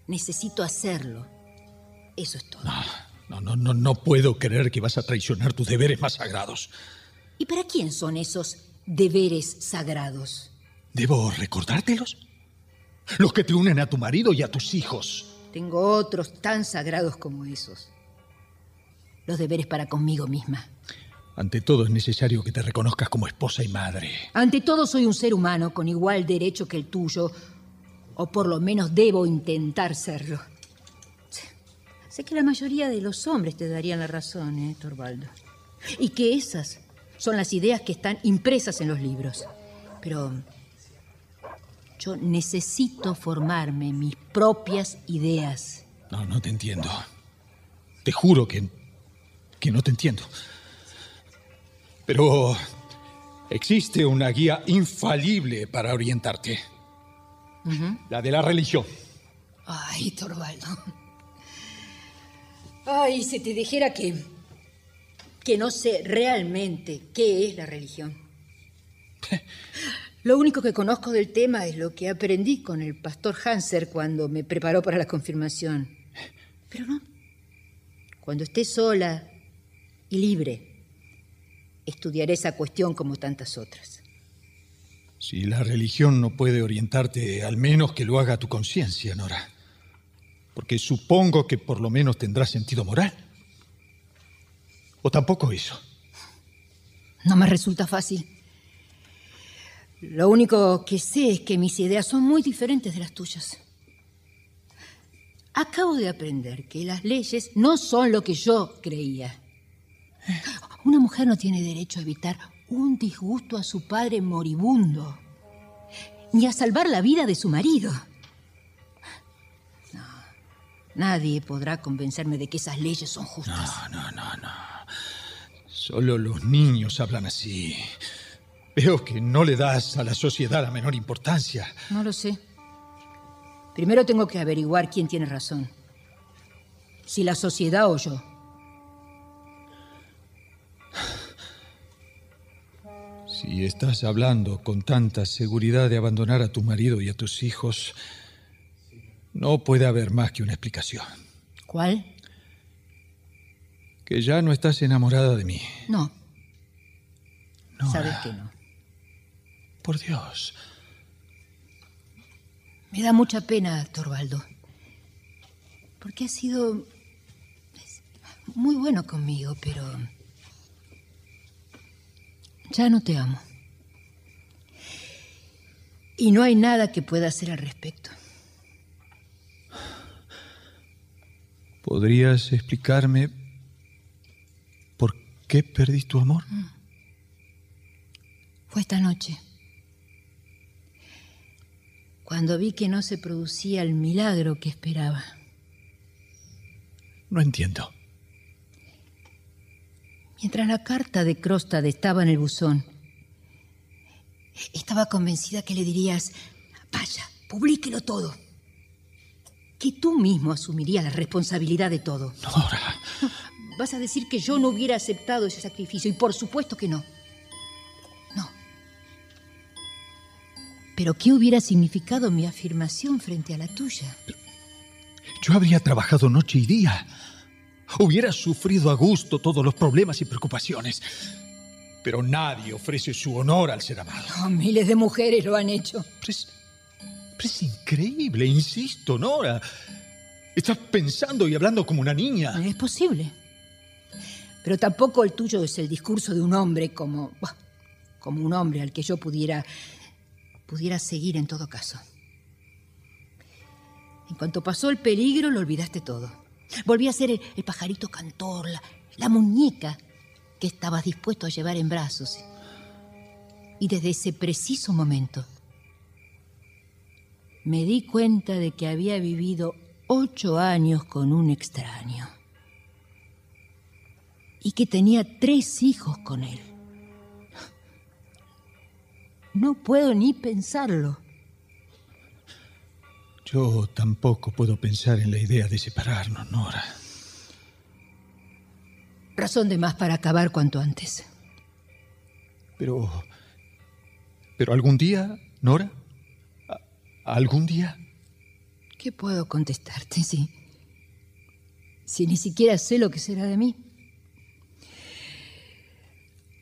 Necesito hacerlo. Eso es todo. No, no, no, no puedo creer que vas a traicionar tus deberes más sagrados. ¿Y para quién son esos deberes sagrados? ¿Debo recordártelos? Los que te unen a tu marido y a tus hijos. Tengo otros tan sagrados como esos. Los deberes para conmigo misma. Ante todo es necesario que te reconozcas como esposa y madre. Ante todo soy un ser humano con igual derecho que el tuyo, o por lo menos debo intentar serlo. Sé que la mayoría de los hombres te darían la razón, ¿eh, Torvaldo? Y que esas son las ideas que están impresas en los libros. Pero yo necesito formarme mis propias ideas. No, no te entiendo. Te juro que, que no te entiendo. Pero existe una guía infalible para orientarte. La de la religión. Ay, Torvaldo. Ay, si te dijera que. que no sé realmente qué es la religión. [laughs] Lo único que conozco del tema es lo que aprendí con el pastor Hanser cuando me preparó para la confirmación. Pero no. Cuando esté sola y libre, estudiaré esa cuestión como tantas otras. Si la religión no puede orientarte, al menos que lo haga tu conciencia, Nora. Porque supongo que por lo menos tendrá sentido moral. ¿O tampoco eso? No me resulta fácil. Lo único que sé es que mis ideas son muy diferentes de las tuyas. Acabo de aprender que las leyes no son lo que yo creía. Una mujer no tiene derecho a evitar un disgusto a su padre moribundo, ni a salvar la vida de su marido. No, nadie podrá convencerme de que esas leyes son justas. No, no, no, no. Solo los niños hablan así. Veo que no le das a la sociedad la menor importancia. No lo sé. Primero tengo que averiguar quién tiene razón. Si la sociedad o yo. Si estás hablando con tanta seguridad de abandonar a tu marido y a tus hijos, no puede haber más que una explicación. ¿Cuál? Que ya no estás enamorada de mí. No. Nora. Sabes que no. Por Dios. Me da mucha pena, Torvaldo. Porque has sido muy bueno conmigo, pero ya no te amo. Y no hay nada que pueda hacer al respecto. ¿Podrías explicarme por qué perdí tu amor? Fue esta noche. Cuando vi que no se producía el milagro que esperaba. No entiendo. Mientras la carta de Crostad estaba en el buzón, estaba convencida que le dirías, vaya, publíquelo todo. Que tú mismo asumirías la responsabilidad de todo. Nora. [laughs] Vas a decir que yo no hubiera aceptado ese sacrificio, y por supuesto que no. No. Pero ¿qué hubiera significado mi afirmación frente a la tuya? Yo habría trabajado noche y día. Hubiera sufrido a gusto todos los problemas y preocupaciones. Pero nadie ofrece su honor al ser amado. Miles de mujeres lo han hecho. Pero es, pero es increíble, insisto, Nora. Estás pensando y hablando como una niña. Es posible. Pero tampoco el tuyo es el discurso de un hombre como. como un hombre al que yo pudiera. pudiera seguir en todo caso. En cuanto pasó el peligro, lo olvidaste todo. Volví a ser el, pajarito cantor, la, la muñeca que estabas dispuesto a llevar en brazos. Y desde ese preciso momento me di cuenta de que había vivido ocho años con un extraño y que tenía tres hijos con él. No puedo ni pensarlo. Yo tampoco puedo pensar en la idea de separarnos, Nora. Razón de más para acabar cuanto antes. Pero... Pero algún día, Nora. ¿A- ¿Algún día? ¿Qué puedo contestarte si... si ni siquiera sé lo que será de mí?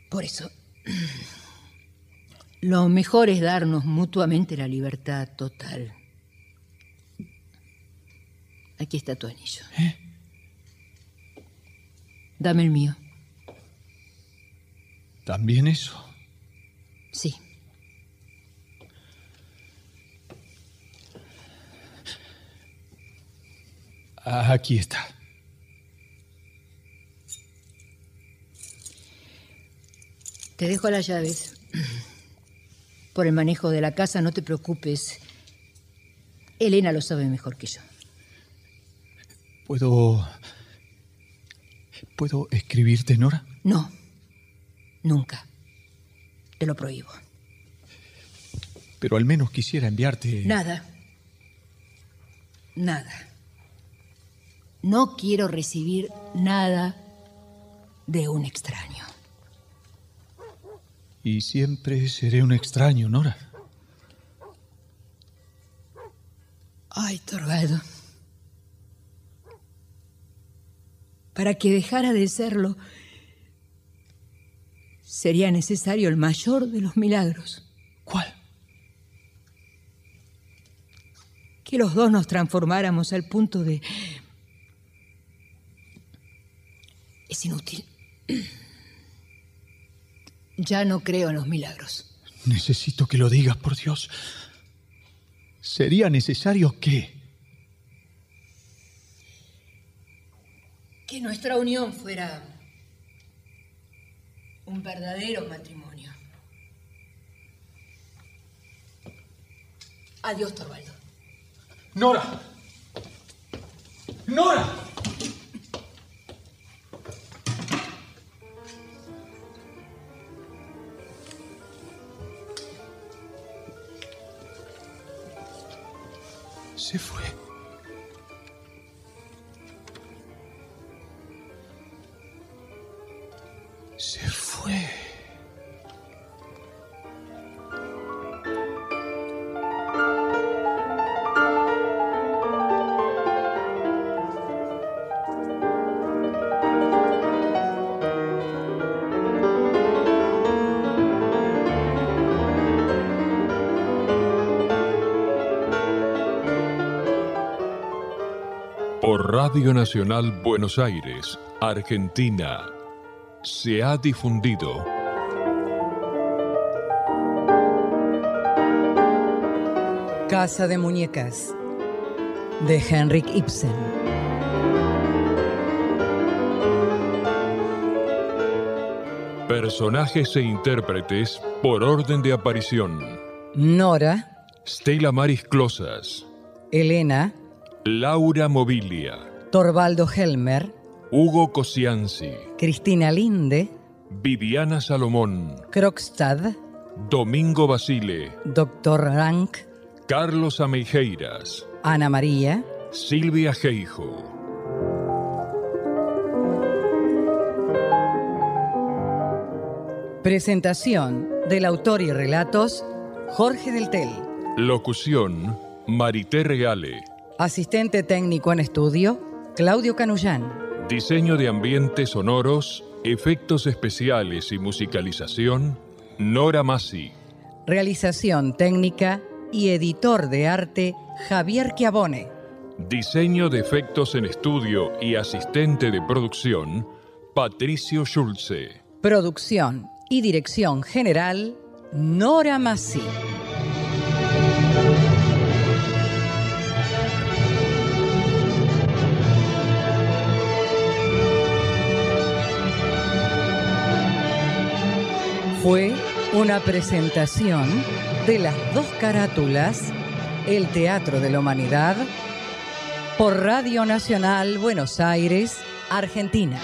Por eso, [clears throat] lo mejor es darnos mutuamente la libertad total. Aquí está tu anillo. Dame el mío. ¿También eso? Sí. Ah, Aquí está. Te dejo las llaves. Por el manejo de la casa, no te preocupes. Elena lo sabe mejor que yo. ¿Puedo... ¿Puedo escribirte, Nora? No, nunca. Te lo prohíbo. Pero al menos quisiera enviarte... Nada. Nada. No quiero recibir nada de un extraño. Y siempre seré un extraño, Nora. Ay, Torvaldo. Para que dejara de serlo, sería necesario el mayor de los milagros. ¿Cuál? Que los dos nos transformáramos al punto de... Es inútil. Ya no creo en los milagros. Necesito que lo digas, por Dios. ¿Sería necesario qué? Que nuestra unión fuera un verdadero matrimonio. Adiós, Torvaldo. Nora. Nora. Radio Nacional Buenos Aires, Argentina, se ha difundido. Casa de Muñecas de Henrik Ibsen. personajes e intérpretes por orden de aparición. Nora, Stella Maris Closas, Elena, Laura Mobilia, Torvaldo Helmer, Hugo Cosianzi, Cristina Linde, Viviana Salomón, Krogstad, Domingo Basile, Doctor Rank, Carlos Ameijeiras, Ana María, Silvia Geijo. presentación del autor y relatos Jorge Del Tel, Locución, Marité Reale. asistente técnico en estudio Claudio Canullán, Diseño de ambientes sonoros, efectos especiales y musicalización, Nora Massi. realización técnica y editor de arte Javier Chiavone. Diseño de efectos en estudio y asistente de producción, Patricio Schulze. Producción y dirección general, Nora Massi. Fue una presentación de las dos carátulas, el Teatro de la Humanidad, por Radio Nacional Buenos Aires, Argentina.